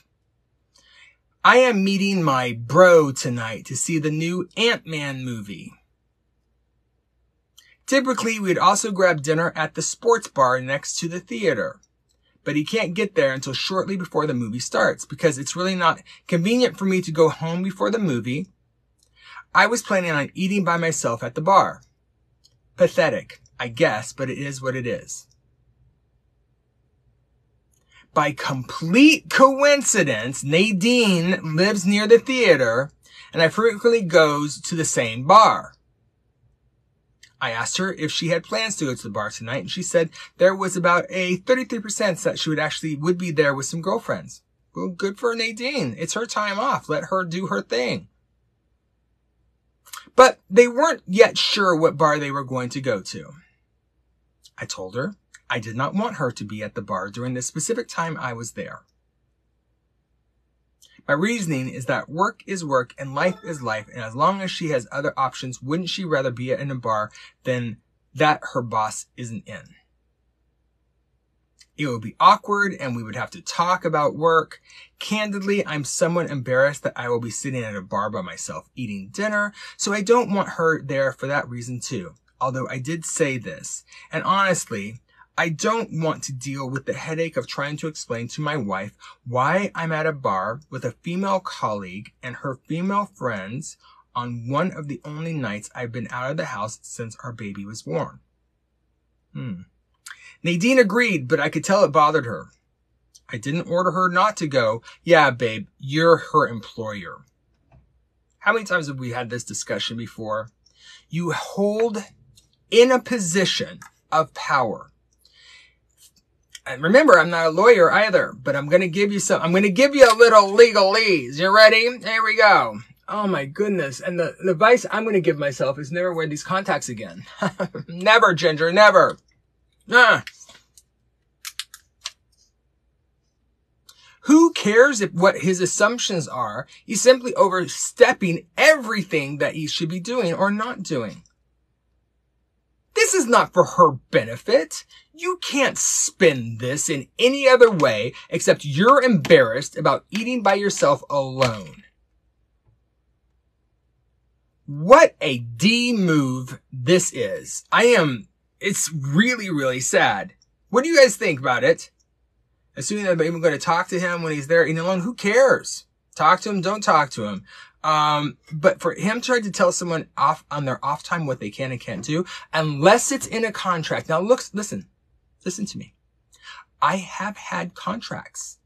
I am meeting my bro tonight to see the new Ant-Man movie. Typically, we'd also grab dinner at the sports bar next to the theater. But he can't get there until shortly before the movie starts because it's really not convenient for me to go home before the movie. I was planning on eating by myself at the bar. Pathetic, I guess, but it is what it is by complete coincidence, Nadine lives near the theater and I frequently goes to the same bar. I asked her if she had plans to go to the bar tonight and she said there was about a 33% that she would actually would be there with some girlfriends. Well, good for Nadine. It's her time off. Let her do her thing. But they weren't yet sure what bar they were going to go to. I told her I did not want her to be at the bar during the specific time I was there. My reasoning is that work is work and life is life, and as long as she has other options, wouldn't she rather be in a bar than that her boss isn't in? It would be awkward and we would have to talk about work. Candidly, I'm somewhat embarrassed that I will be sitting at a bar by myself eating dinner, so I don't want her there for that reason too. Although I did say this, and honestly, I don't want to deal with the headache of trying to explain to my wife why I'm at a bar with a female colleague and her female friends on one of the only nights I've been out of the house since our baby was born. Hmm. Nadine agreed, but I could tell it bothered her. I didn't order her not to go. Yeah, babe, you're her employer. How many times have we had this discussion before? You hold in a position of power and remember, I'm not a lawyer either, but I'm going to give you some, I'm going to give you a little legalese. You ready? Here we go. Oh my goodness. And the, the advice I'm going to give myself is never wear these contacts again. never, Ginger, never. Ah. Who cares if what his assumptions are? He's simply overstepping everything that he should be doing or not doing. This is not for her benefit. You can't spin this in any other way except you're embarrassed about eating by yourself alone. What a D move this is. I am, it's really, really sad. What do you guys think about it? Assuming that I'm even going to talk to him when he's there eating alone, who cares? Talk to him, don't talk to him. Um, but for him trying to tell someone off on their off time what they can and can't do, unless it's in a contract. Now look, listen, listen to me. I have had contracts.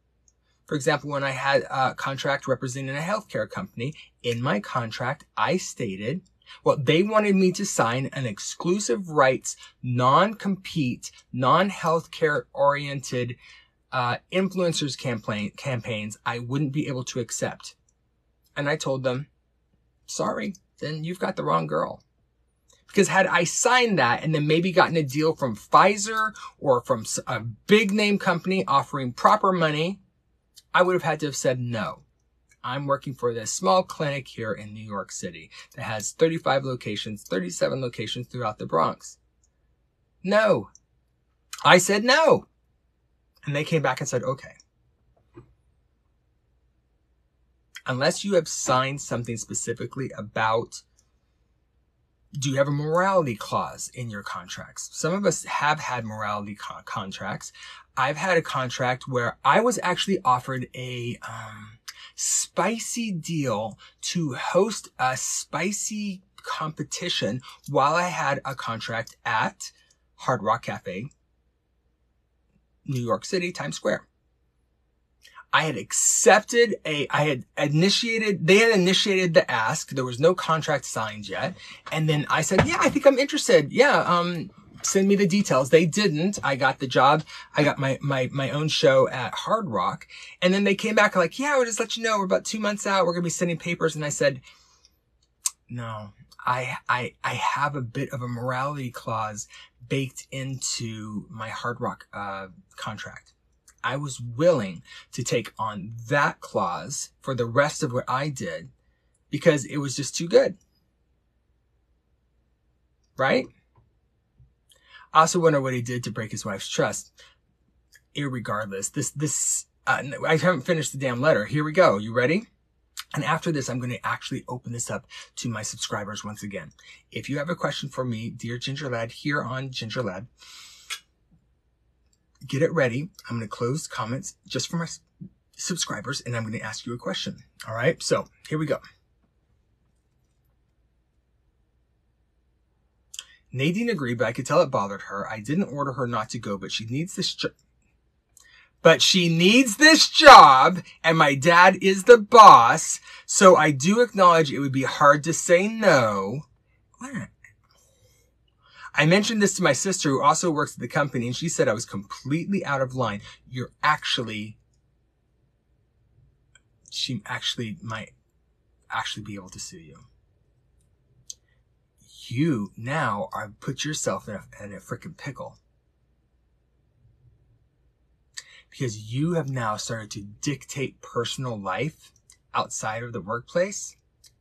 For example, when I had a contract representing a healthcare company, in my contract, I stated, well, they wanted me to sign an exclusive rights, non-compete, non-healthcare oriented, uh, influencers campaign, campaigns I wouldn't be able to accept. And I told them, sorry, then you've got the wrong girl. Because had I signed that and then maybe gotten a deal from Pfizer or from a big name company offering proper money, I would have had to have said no. I'm working for this small clinic here in New York City that has 35 locations, 37 locations throughout the Bronx. No. I said no. And they came back and said, okay. Unless you have signed something specifically about do you have a morality clause in your contracts? Some of us have had morality co- contracts. I've had a contract where I was actually offered a um, spicy deal to host a spicy competition while I had a contract at Hard Rock Cafe, New York City, Times Square. I had accepted a, I had initiated, they had initiated the ask. There was no contract signed yet. And then I said, yeah, I think I'm interested. Yeah. Um, send me the details. They didn't. I got the job. I got my, my, my own show at Hard Rock. And then they came back like, yeah, we'll just let you know. We're about two months out. We're going to be sending papers. And I said, no, I, I, I have a bit of a morality clause baked into my Hard Rock, uh, contract. I was willing to take on that clause for the rest of what I did because it was just too good. Right? I also wonder what he did to break his wife's trust. Irregardless, this, this, uh, I haven't finished the damn letter. Here we go. You ready? And after this, I'm going to actually open this up to my subscribers once again. If you have a question for me, dear Ginger Lad, here on Ginger Lad, get it ready. I'm going to close comments just for my subscribers and I'm going to ask you a question. All right. So here we go. Nadine agreed, but I could tell it bothered her. I didn't order her not to go, but she needs this job. But she needs this job and my dad is the boss. So I do acknowledge it would be hard to say no. What? I mentioned this to my sister who also works at the company and she said I was completely out of line. You're actually, she actually might actually be able to sue you. You now are put yourself in a, in a freaking pickle. Because you have now started to dictate personal life outside of the workplace.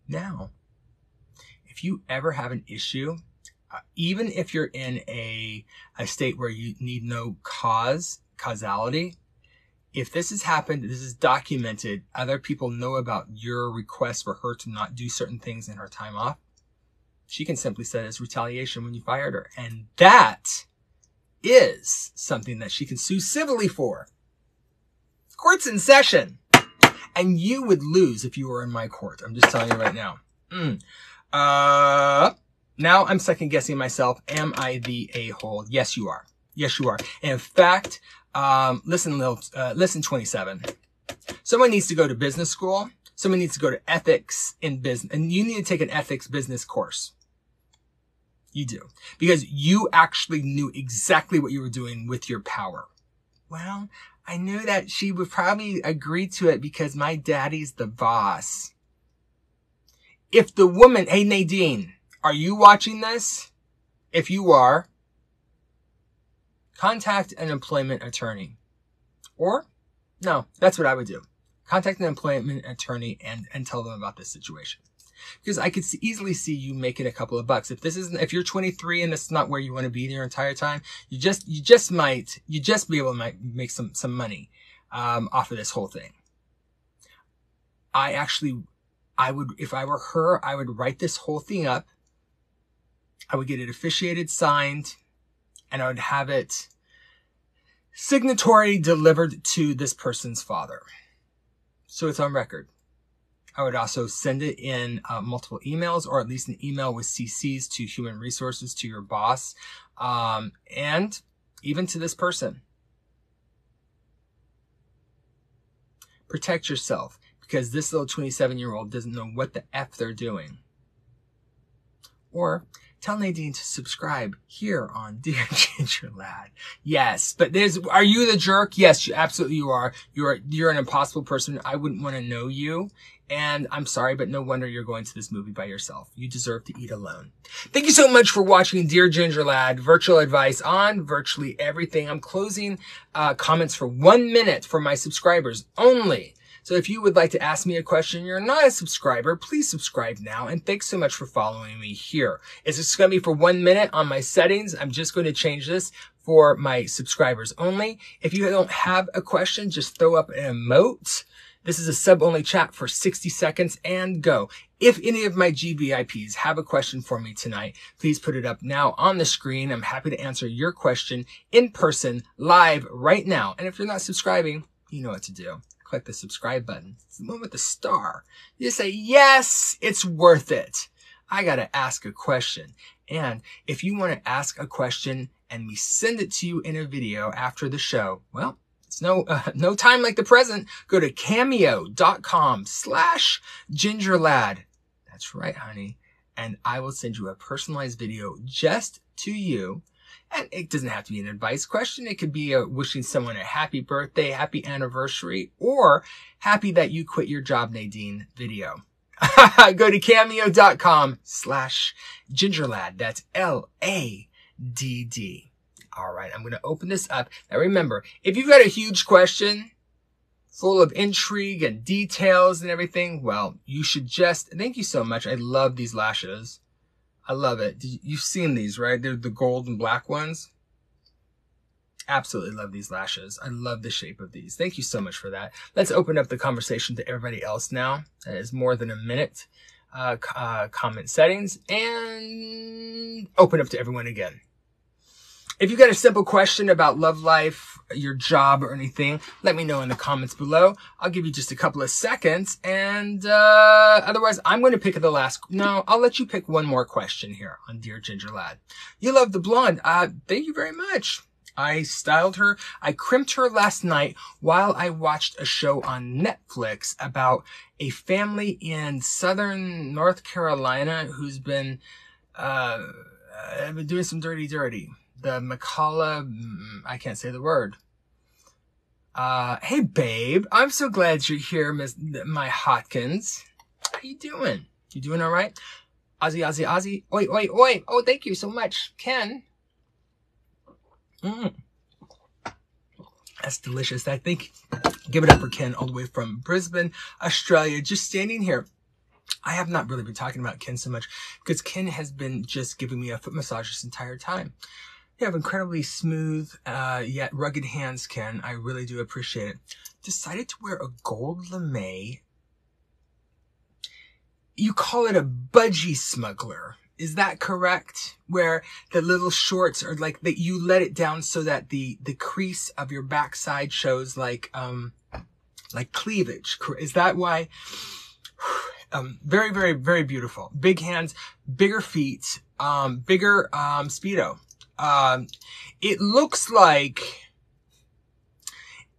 Now, if you ever have an issue even if you're in a, a state where you need no cause, causality, if this has happened, this is documented, other people know about your request for her to not do certain things in her time off, she can simply say it's retaliation when you fired her. And that is something that she can sue civilly for. Court's in session. And you would lose if you were in my court. I'm just telling you right now. Mm. Uh, now I'm second guessing myself. Am I the a-hole? Yes, you are. Yes, you are. In fact, um, listen, little, uh, listen, 27. Someone needs to go to business school. Someone needs to go to ethics in business, and you need to take an ethics business course. You do. Because you actually knew exactly what you were doing with your power. Well, I knew that she would probably agree to it because my daddy's the boss. If the woman, hey Nadine, are you watching this? If you are, contact an employment attorney. Or, no, that's what I would do. Contact an employment attorney and, and tell them about this situation. Because I could easily see you making a couple of bucks. If this isn't, if you're 23 and is not where you want to be your entire time, you just, you just might, you just be able to make some, some money, um, off of this whole thing. I actually, I would, if I were her, I would write this whole thing up I would get it officiated, signed, and I would have it signatory delivered to this person's father. So it's on record. I would also send it in uh, multiple emails or at least an email with CCs to human resources, to your boss, um, and even to this person. Protect yourself because this little 27 year old doesn't know what the F they're doing. Or tell Nadine to subscribe here on Dear Ginger Lad. Yes, but there's, are you the jerk? Yes, you, absolutely you are. You're, you're an impossible person. I wouldn't want to know you. And I'm sorry, but no wonder you're going to this movie by yourself. You deserve to eat alone. Thank you so much for watching Dear Ginger Lad, virtual advice on virtually everything. I'm closing uh, comments for one minute for my subscribers only. So if you would like to ask me a question, you're not a subscriber, please subscribe now. And thanks so much for following me here. It's just going to be for one minute on my settings? I'm just going to change this for my subscribers only. If you don't have a question, just throw up an emote This is a sub-only chat for 60 seconds and go. If any of my GVIPs have a question for me tonight, please put it up now on the screen. I'm happy to answer your question in person, live, right now. And if you're not subscribing, you know what to do. Click the subscribe button. It's the one with the star. You just say, yes, it's worth it. I got to ask a question. And if you want to ask a question and we send it to you in a video after the show, well, it's no, uh, no time like the present. Go to cameo.com slash gingerlad. That's right, honey. And I will send you a personalized video just to you. And it doesn't have to be an advice question. It could be a wishing someone a happy birthday, happy anniversary, or happy that you quit your job, Nadine video. Go to cameo.com slash gingerlad. That's L-A-D-D. All right, I'm going to open this up. Now remember, if you've got a huge question full of intrigue and details and everything, well, you should just, thank you so much. I love these lashes. I love it. You've seen these, right? They're the gold and black ones. Absolutely love these lashes. I love the shape of these. Thank you so much for that. Let's open up the conversation to everybody else now. That is more than a minute. Uh, uh, comment settings and open up to everyone again. If you got a simple question about love life, your job, or anything, let me know in the comments below. I'll give you just a couple of seconds, and uh, otherwise, I'm going to pick the last. No, I'll let you pick one more question here on Dear Ginger Lad. You love the blonde. Uh, thank you very much. I styled her. I crimped her last night while I watched a show on Netflix about a family in southern North Carolina who's been uh, uh been doing some dirty, dirty the McCullough, mm, I can't say the word. Uh, hey babe, I'm so glad you're here, Miss, my Hotkins. How you doing? You doing all right? Ozzy, Ozzy, Ozzy. Wait, wait, wait. Oh, thank you so much, Ken. Mm. That's delicious. I think, give it up for Ken all the way from Brisbane, Australia, just standing here. I have not really been talking about Ken so much because Ken has been just giving me a foot massage this entire time. You have incredibly smooth, uh, yet rugged hands, Ken. I really do appreciate it. Decided to wear a gold lame. You call it a budgie smuggler. Is that correct? Where the little shorts are like that you let it down so that the, the crease of your backside shows like, um, like cleavage. Is that why? Um, very, very, very beautiful. Big hands, bigger feet, um, bigger, um, speedo. Um, it looks like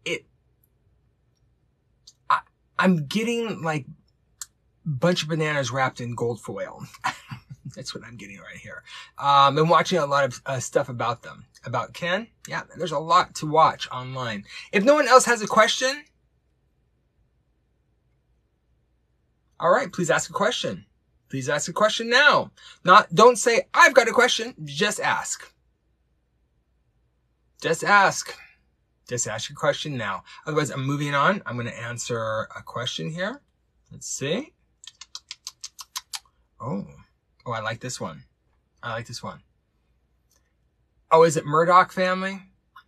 it, I, I'm getting like a bunch of bananas wrapped in gold foil. That's what I'm getting right here. Um, I'm watching a lot of uh, stuff about them. About Ken? Yeah, there's a lot to watch online. If no one else has a question, all right, please ask a question. Please ask a question now. Not, don't say, I've got a question. Just ask. Just ask. Just ask your question now. Otherwise, I'm moving on. I'm going to answer a question here. Let's see. Oh, oh, I like this one. I like this one. Oh, is it Murdaugh family?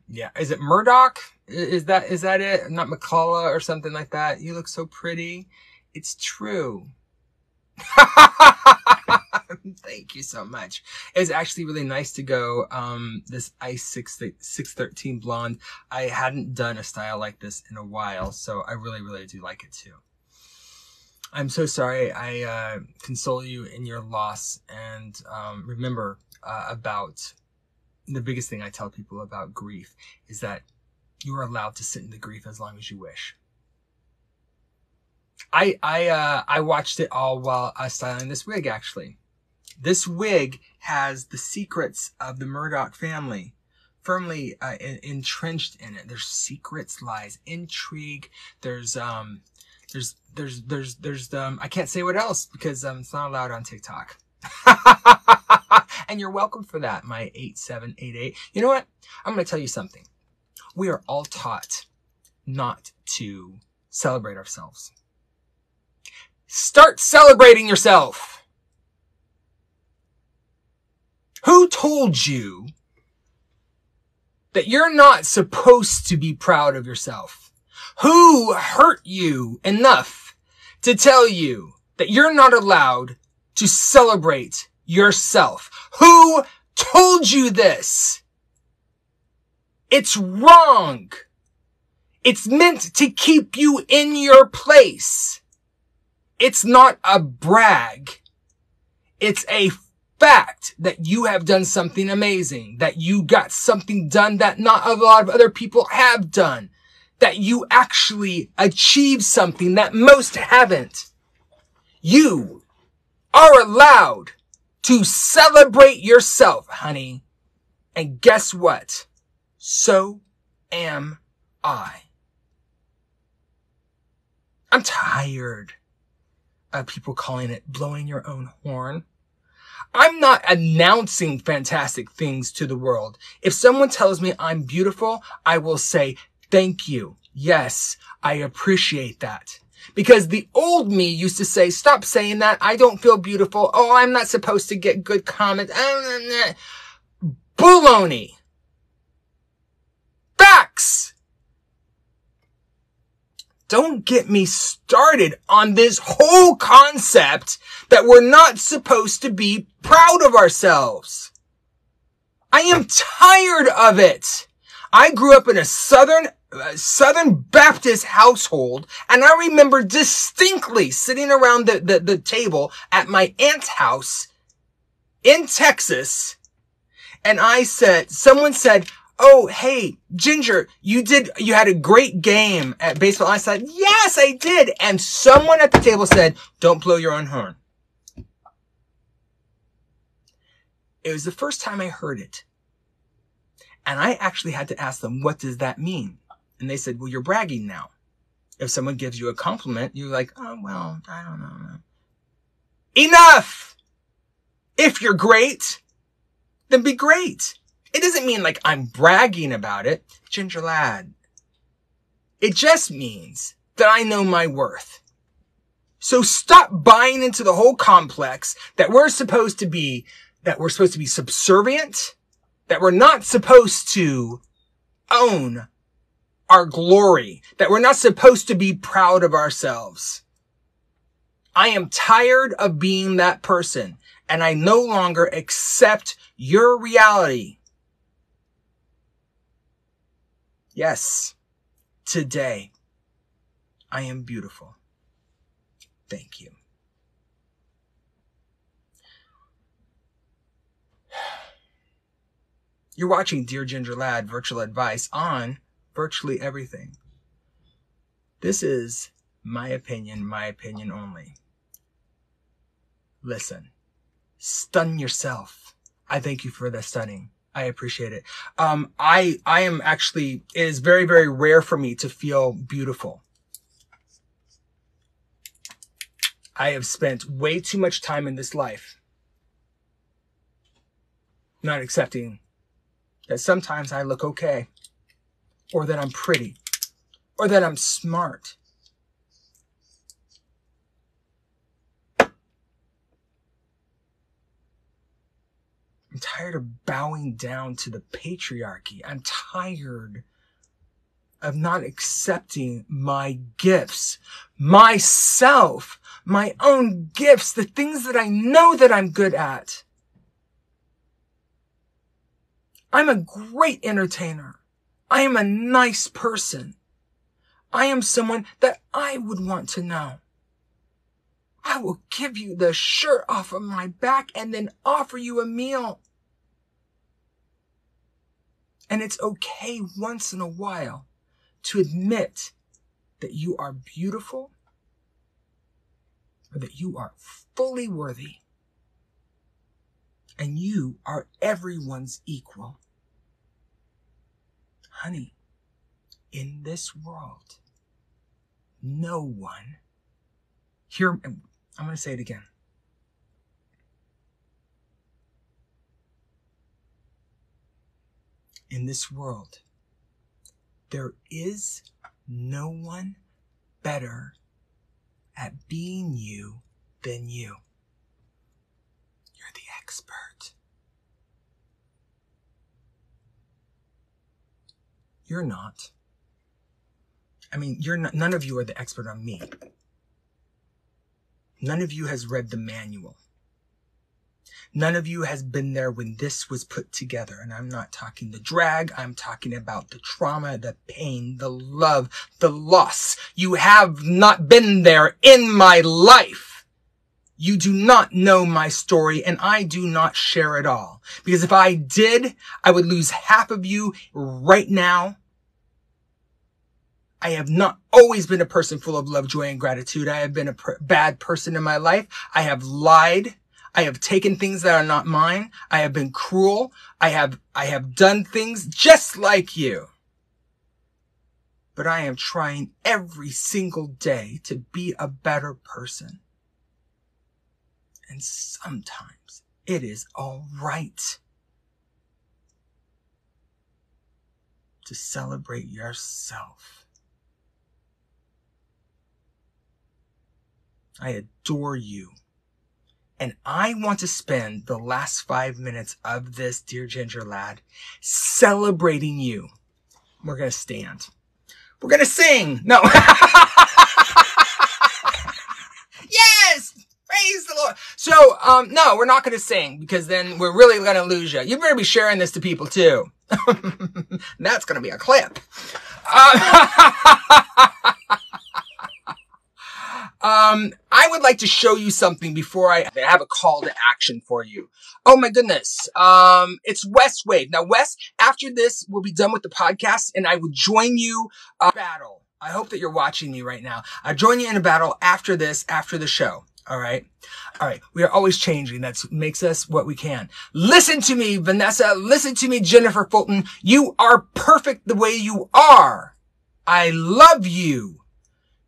Yeah. Is it Murdaugh? Is that, is that it? Not McCullough or something like that? You look so pretty. It's true. Thank you so much. It was actually really nice to go, um, this Ice 6, 613 blonde. I hadn't done a style like this in a while, so I really, really do like it too. I'm so sorry. I, uh, console you in your loss and, um, remember, uh, about the biggest thing I tell people about grief is that you are allowed to sit in the grief as long as you wish. I I uh, I watched it all while I was styling this wig. Actually, this wig has the secrets of the Murdaugh family firmly uh, in, entrenched in it. There's secrets, lies, intrigue. There's um, there's there's there's there's um, I can't say what else because um, it's not allowed on TikTok. and you're welcome for that, my 8788. You know what? I'm to tell you something. We are all taught not to celebrate ourselves. Start celebrating yourself. Who told you that you're not supposed to be proud of yourself? Who hurt you enough to tell you that you're not allowed to celebrate yourself? Who told you this? It's wrong. It's meant to keep you in your place. It's not a brag. It's a fact that you have done something amazing, that you got something done that not a lot of other people have done, that you actually achieved something that most haven't. You are allowed to celebrate yourself, honey. And guess what? So am I. I'm tired of people calling it blowing your own horn. I'm not announcing fantastic things to the world. If someone tells me I'm beautiful, I will say, thank you. Yes, I appreciate that. Because the old me used to say, stop saying that. I don't feel beautiful. Oh, I'm not supposed to get good comments. Uh, Baloney. Facts. Don't get me started on this whole concept that we're not supposed to be proud of ourselves. I am tired of it. I grew up in a southern uh, Southern Baptist household, and I remember distinctly sitting around the, the, the table at my aunt's house in Texas, and I said, someone said, oh, hey, Ginger, you did, you had a great game at baseball. I said, yes, I did. And someone at the table said, don't blow your own horn. It was the first time I heard it. And I actually had to ask them, what does that mean? And they said, well, you're bragging now. If someone gives you a compliment, you're like, oh, well, I don't know. Enough! If you're great, then be great. It doesn't mean like I'm bragging about it. Ginger lad. It just means that I know my worth. So stop buying into the whole complex that we're supposed to be, that we're supposed to be subservient, that we're not supposed to own our glory, that we're not supposed to be proud of ourselves. I am tired of being that person and I no longer accept your reality Yes, today I am beautiful. Thank you. You're watching Dear Ginger Lad virtual advice on virtually everything. This is my opinion, my opinion only. Listen, stun yourself. I thank you for the stunning. I appreciate it. Um, I, I am actually, it is very, very rare for me to feel beautiful. I have spent way too much time in this life not accepting that sometimes I look okay or that I'm pretty or that I'm smart I'm tired of bowing down to the patriarchy. I'm tired of not accepting my gifts, myself, my own gifts, the things that I know that I'm good at. I'm a great entertainer. I am a nice person. I am someone that I would want to know. I will give you the shirt off of my back and then offer you a meal. And it's okay once in a while to admit that you are beautiful or that you are fully worthy and you are everyone's equal. Honey, in this world, no one, here, I'm going to say it again. In this world, there is no one better at being you than you. You're the expert. You're not. I mean, you're not, none of you are the expert on me. None of you has read the manual. None of you has been there when this was put together. And I'm not talking the drag. I'm talking about the trauma, the pain, the love, the loss. You have not been there in my life. You do not know my story and I do not share it all. Because if I did, I would lose half of you right now. I have not always been a person full of love, joy, and gratitude. I have been a bad person in my life. I have lied. I have taken things that are not mine. I have been cruel. I have, I have done things just like you. But I am trying every single day to be a better person. And sometimes it is all right to celebrate yourself. I adore you. And I want to spend the last five minutes of this, dear ginger lad, celebrating you. We're going to stand. We're going to sing. No. yes! Praise the Lord. So, um, no, we're not going to sing because then we're really going to lose you. You better be sharing this to people too. That's going to be a clip. Uh, Um, I would like to show you something before I have a call to action for you. Oh my goodness. Um, it's West Wave. Now, Wes, after this, we'll be done with the podcast and I will join you, uh, battle. I hope that you're watching me right now. I join you in a battle after this, after the show. All right. All right. We are always changing. That makes us what we can. Listen to me, Vanessa. Listen to me, Jennifer Fulton. You are perfect the way you are. I love you.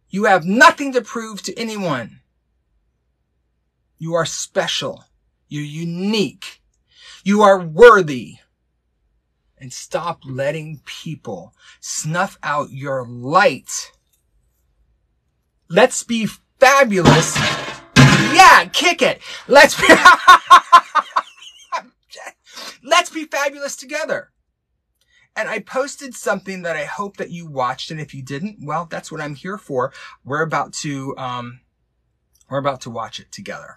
You have nothing to prove to anyone. You are special. You're unique. You are worthy. And stop letting people snuff out your light. Let's be fabulous. Yeah, kick it. Let's be, let's be fabulous together. And I posted something that I hope that you watched. And if you didn't, well, that's what I'm here for. We're about to, um, we're about to watch it together.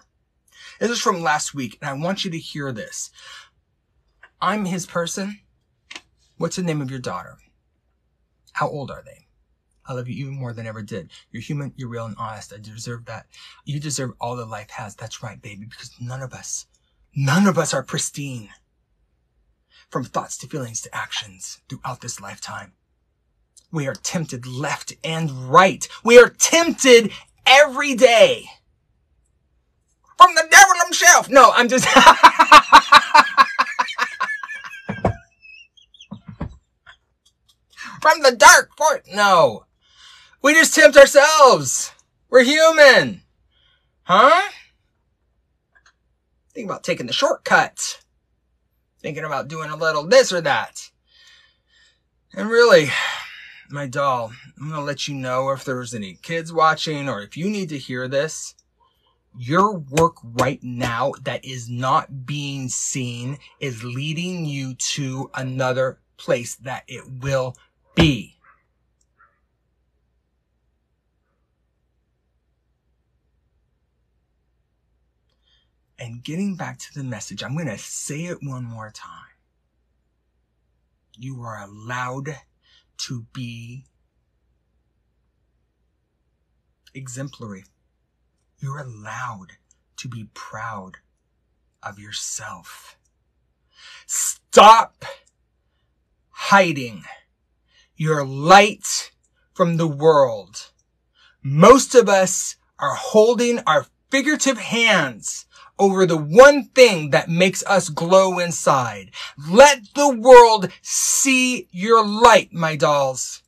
This is from last week and I want you to hear this. I'm his person. What's the name of your daughter? How old are they? I love you even more than ever did. You're human, you're real and honest. I deserve that. You deserve all that life has. That's right, baby, because none of us, none of us are pristine from thoughts to feelings to actions throughout this lifetime. We are tempted left and right. We are tempted every day. From the devil himself. No, I'm just. From the dark force. No. We just tempt ourselves. We're human. Huh? Think about taking the shortcut thinking about doing a little this or that. And really, my doll, I'm going to let you know if there's any kids watching or if you need to hear this. Your work right now that is not being seen is leading you to another place that it will be. And getting back to the message, I'm going to say it one more time. You are allowed to be exemplary. You're allowed to be proud of yourself. Stop hiding your light from the world. Most of us are holding our figurative hands over the one thing that makes us glow inside. Let the world see your light, my dolls.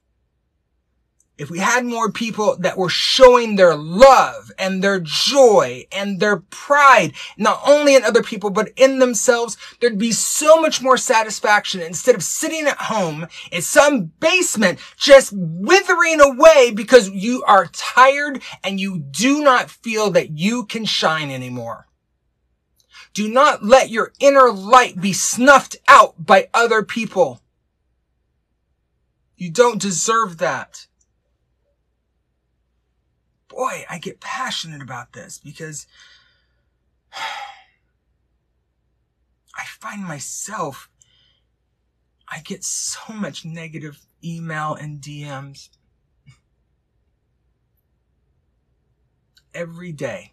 If we had more people that were showing their love and their joy and their pride, not only in other people, but in themselves, there'd be so much more satisfaction instead of sitting at home in some basement just withering away because you are tired and you do not feel that you can shine anymore. Do not let your inner light be snuffed out by other people. You don't deserve that. Boy, I get passionate about this because I find myself, I get so much negative email and DMs every day.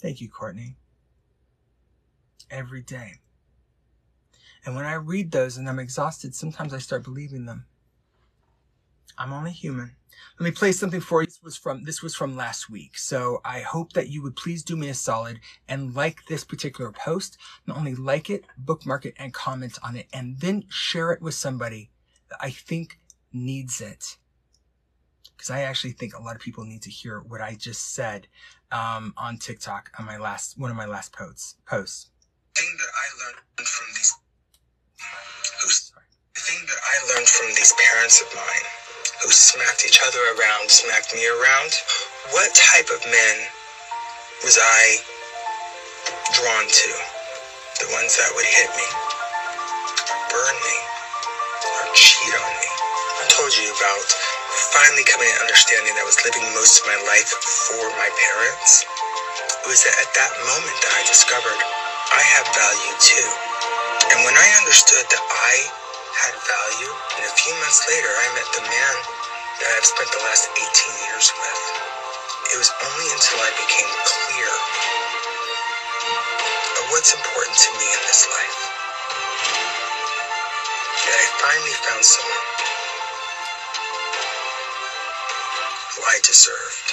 Thank you, Courtney. Every day. And when I read those and I'm exhausted, sometimes I start believing them. I'm only human. Let me play something for you. This was from this was from last week. So I hope that you would please do me a solid and like this particular post. Not only like it, bookmark it and comment on it and then share it with somebody that I think needs it. Because I actually think a lot of people need to hear what I just said um, on TikTok on my last one of my last posts. Posts. thing that I learned from these the thing that I learned from these parents of mine who smacked each other around, smacked me around, what type of men was I drawn to? The ones that would hit me, burn me, or cheat on me. I told you about finally coming to understanding that I was living most of my life for my parents. It was at that moment that I discovered I have value too. And when I understood that I had value, and a few months later I met the man that I've spent the last 18 years with. It was only until I became clear of what's important to me in this life that I finally found someone who I deserved.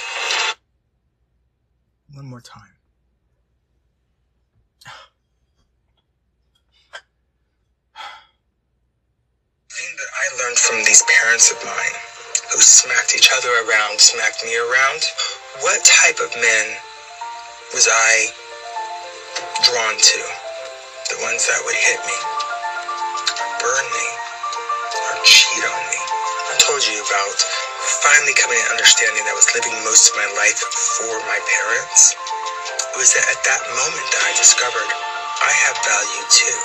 One more time. thing that I learned from these parents of mine who smacked each other around, smacked me around, what type of men was I drawn to? The ones that would hit me, burn me, or cheat on me. I told you about finally coming to understanding that I was living most of my life for my parents. It was at that moment that I discovered I have value too.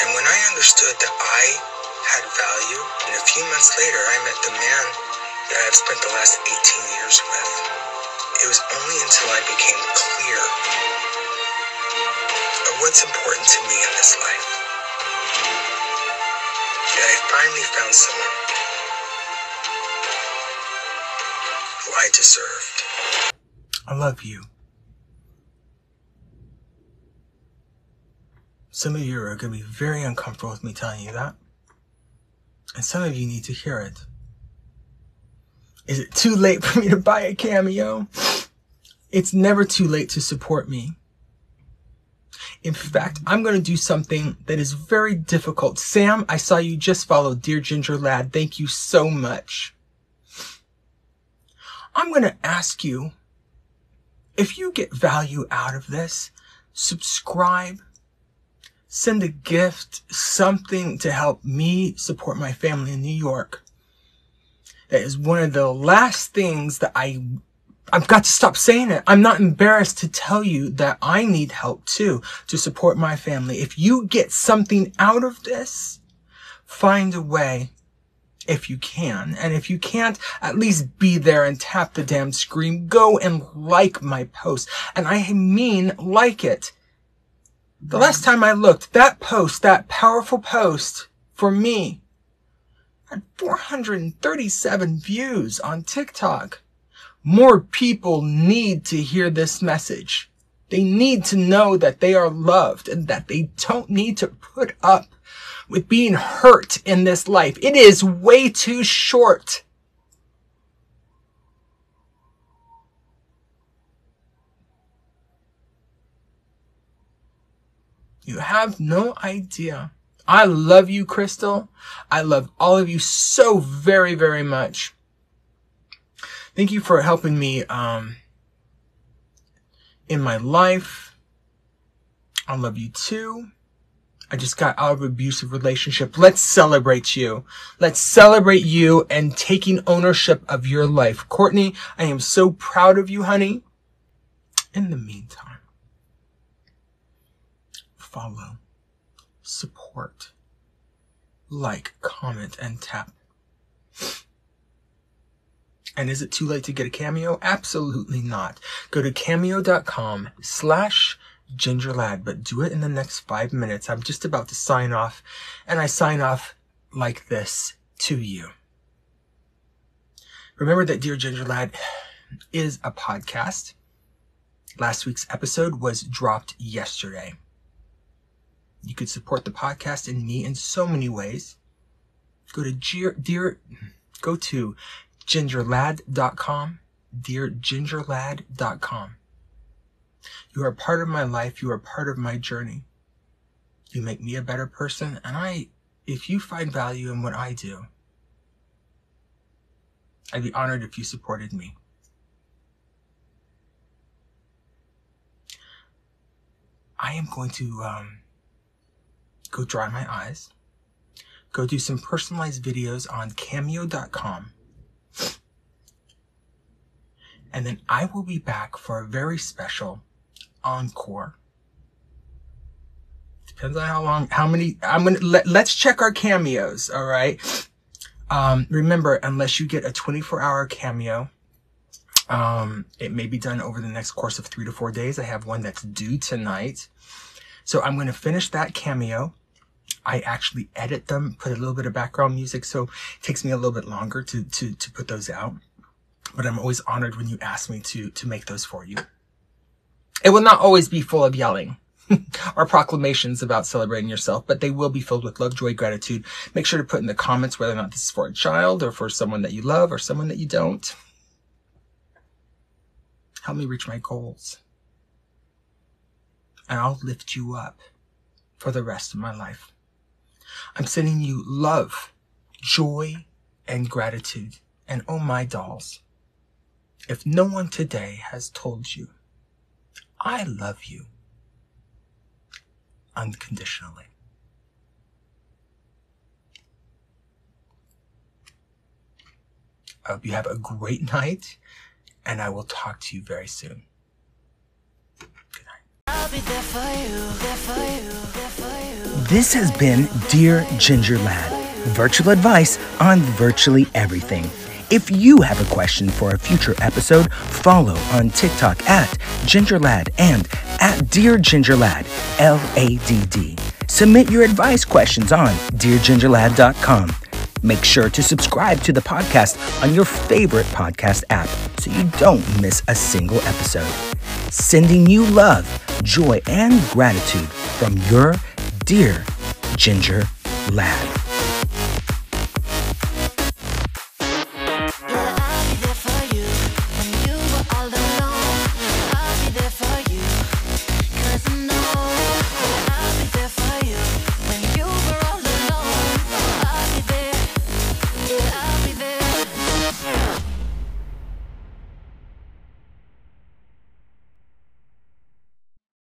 And when I understood that I had value, and a few months later I met the man that I've spent the last 18 years with. It was only until I became clear of what's important to me in this life that I finally found someone who I deserved. I love you. Some of you are going to be very uncomfortable with me telling you that. And some of you need to hear it. Is it too late for me to buy a cameo? It's never too late to support me. In fact, I'm going to do something that is very difficult. Sam, I saw you just follow Dear Ginger Ladd. Thank you so much. I'm going to ask you if you get value out of this, subscribe, send a gift, something to help me support my family in New York. That is one of the last things that I I've got to stop saying it. I'm not embarrassed to tell you that I need help too to support my family. If you get something out of this, find a way if you can. And if you can't, at least be there and tap the damn screen. Go and like my post. And I mean like it. The last time I looked, that post, that powerful post for me had 437 views on TikTok. More people need to hear this message. They need to know that they are loved and that they don't need to put up with being hurt in this life. It is way too short. You have no idea. I love you, Crystal. I love all of you so very, very much. Thank you for helping me um, in my life. I love you too. I just got out of abusive relationship. Let's celebrate you. Let's celebrate you and taking ownership of your life. Courtney, I am so proud of you, honey. In the meantime, follow, support, like, comment, and tap. And is it too late to get a cameo? Absolutely not. Go to cameo.com slash gingerladd, but do it in the next five minutes. I'm just about to sign off and I sign off like this to you. Remember that Dear Ginger Ladd is a podcast. Last week's episode was dropped yesterday. You could support the podcast and me in so many ways. Go to dear, dear go to gingerladd.com, deargingerladd.com. You are part of my life. You are part of my journey. You make me a better person. And I, if you find value in what I do, I'd be honored if you supported me. I am going to um, go dry my eyes, go do some personalized videos on cameo.com, and then I will be back for a very special encore. Depends on how long, how many, I'm gonna, let, let's check our cameos, alright? Um, remember, unless you get a 24 hour cameo, um, it may be done over the next course of three to four days. I have one that's due tonight. So I'm going to finish that cameo. I actually edit them, put a little bit of background music. So it takes me a little bit longer to, to, to put those out. But I'm always honored when you ask me to, to make those for you. It will not always be full of yelling. or proclamations about celebrating yourself, but they will be filled with love, joy, gratitude. Make sure to put in the comments whether or not this is for a child or for someone that you love or someone that you don't. Help me reach my goals. And I'll lift you up for the rest of my life. I'm sending you love, joy, and gratitude. And oh my dolls, if no one today has told you, I love you, unconditionally. I hope you have a great night, and I will talk to you very soon. Good night. This has been Dear Ginger Ladd, virtual advice on virtually everything. If you have a question for a future episode, follow on TikTok at GingerLadd and at Dear GingerLadd, L A D D. Submit your advice questions on DearGingerLadd.com. Make sure to subscribe to the podcast on your favorite podcast app so you don't miss a single episode. Sending you love, joy, and gratitude from your dear Ginger Ladd.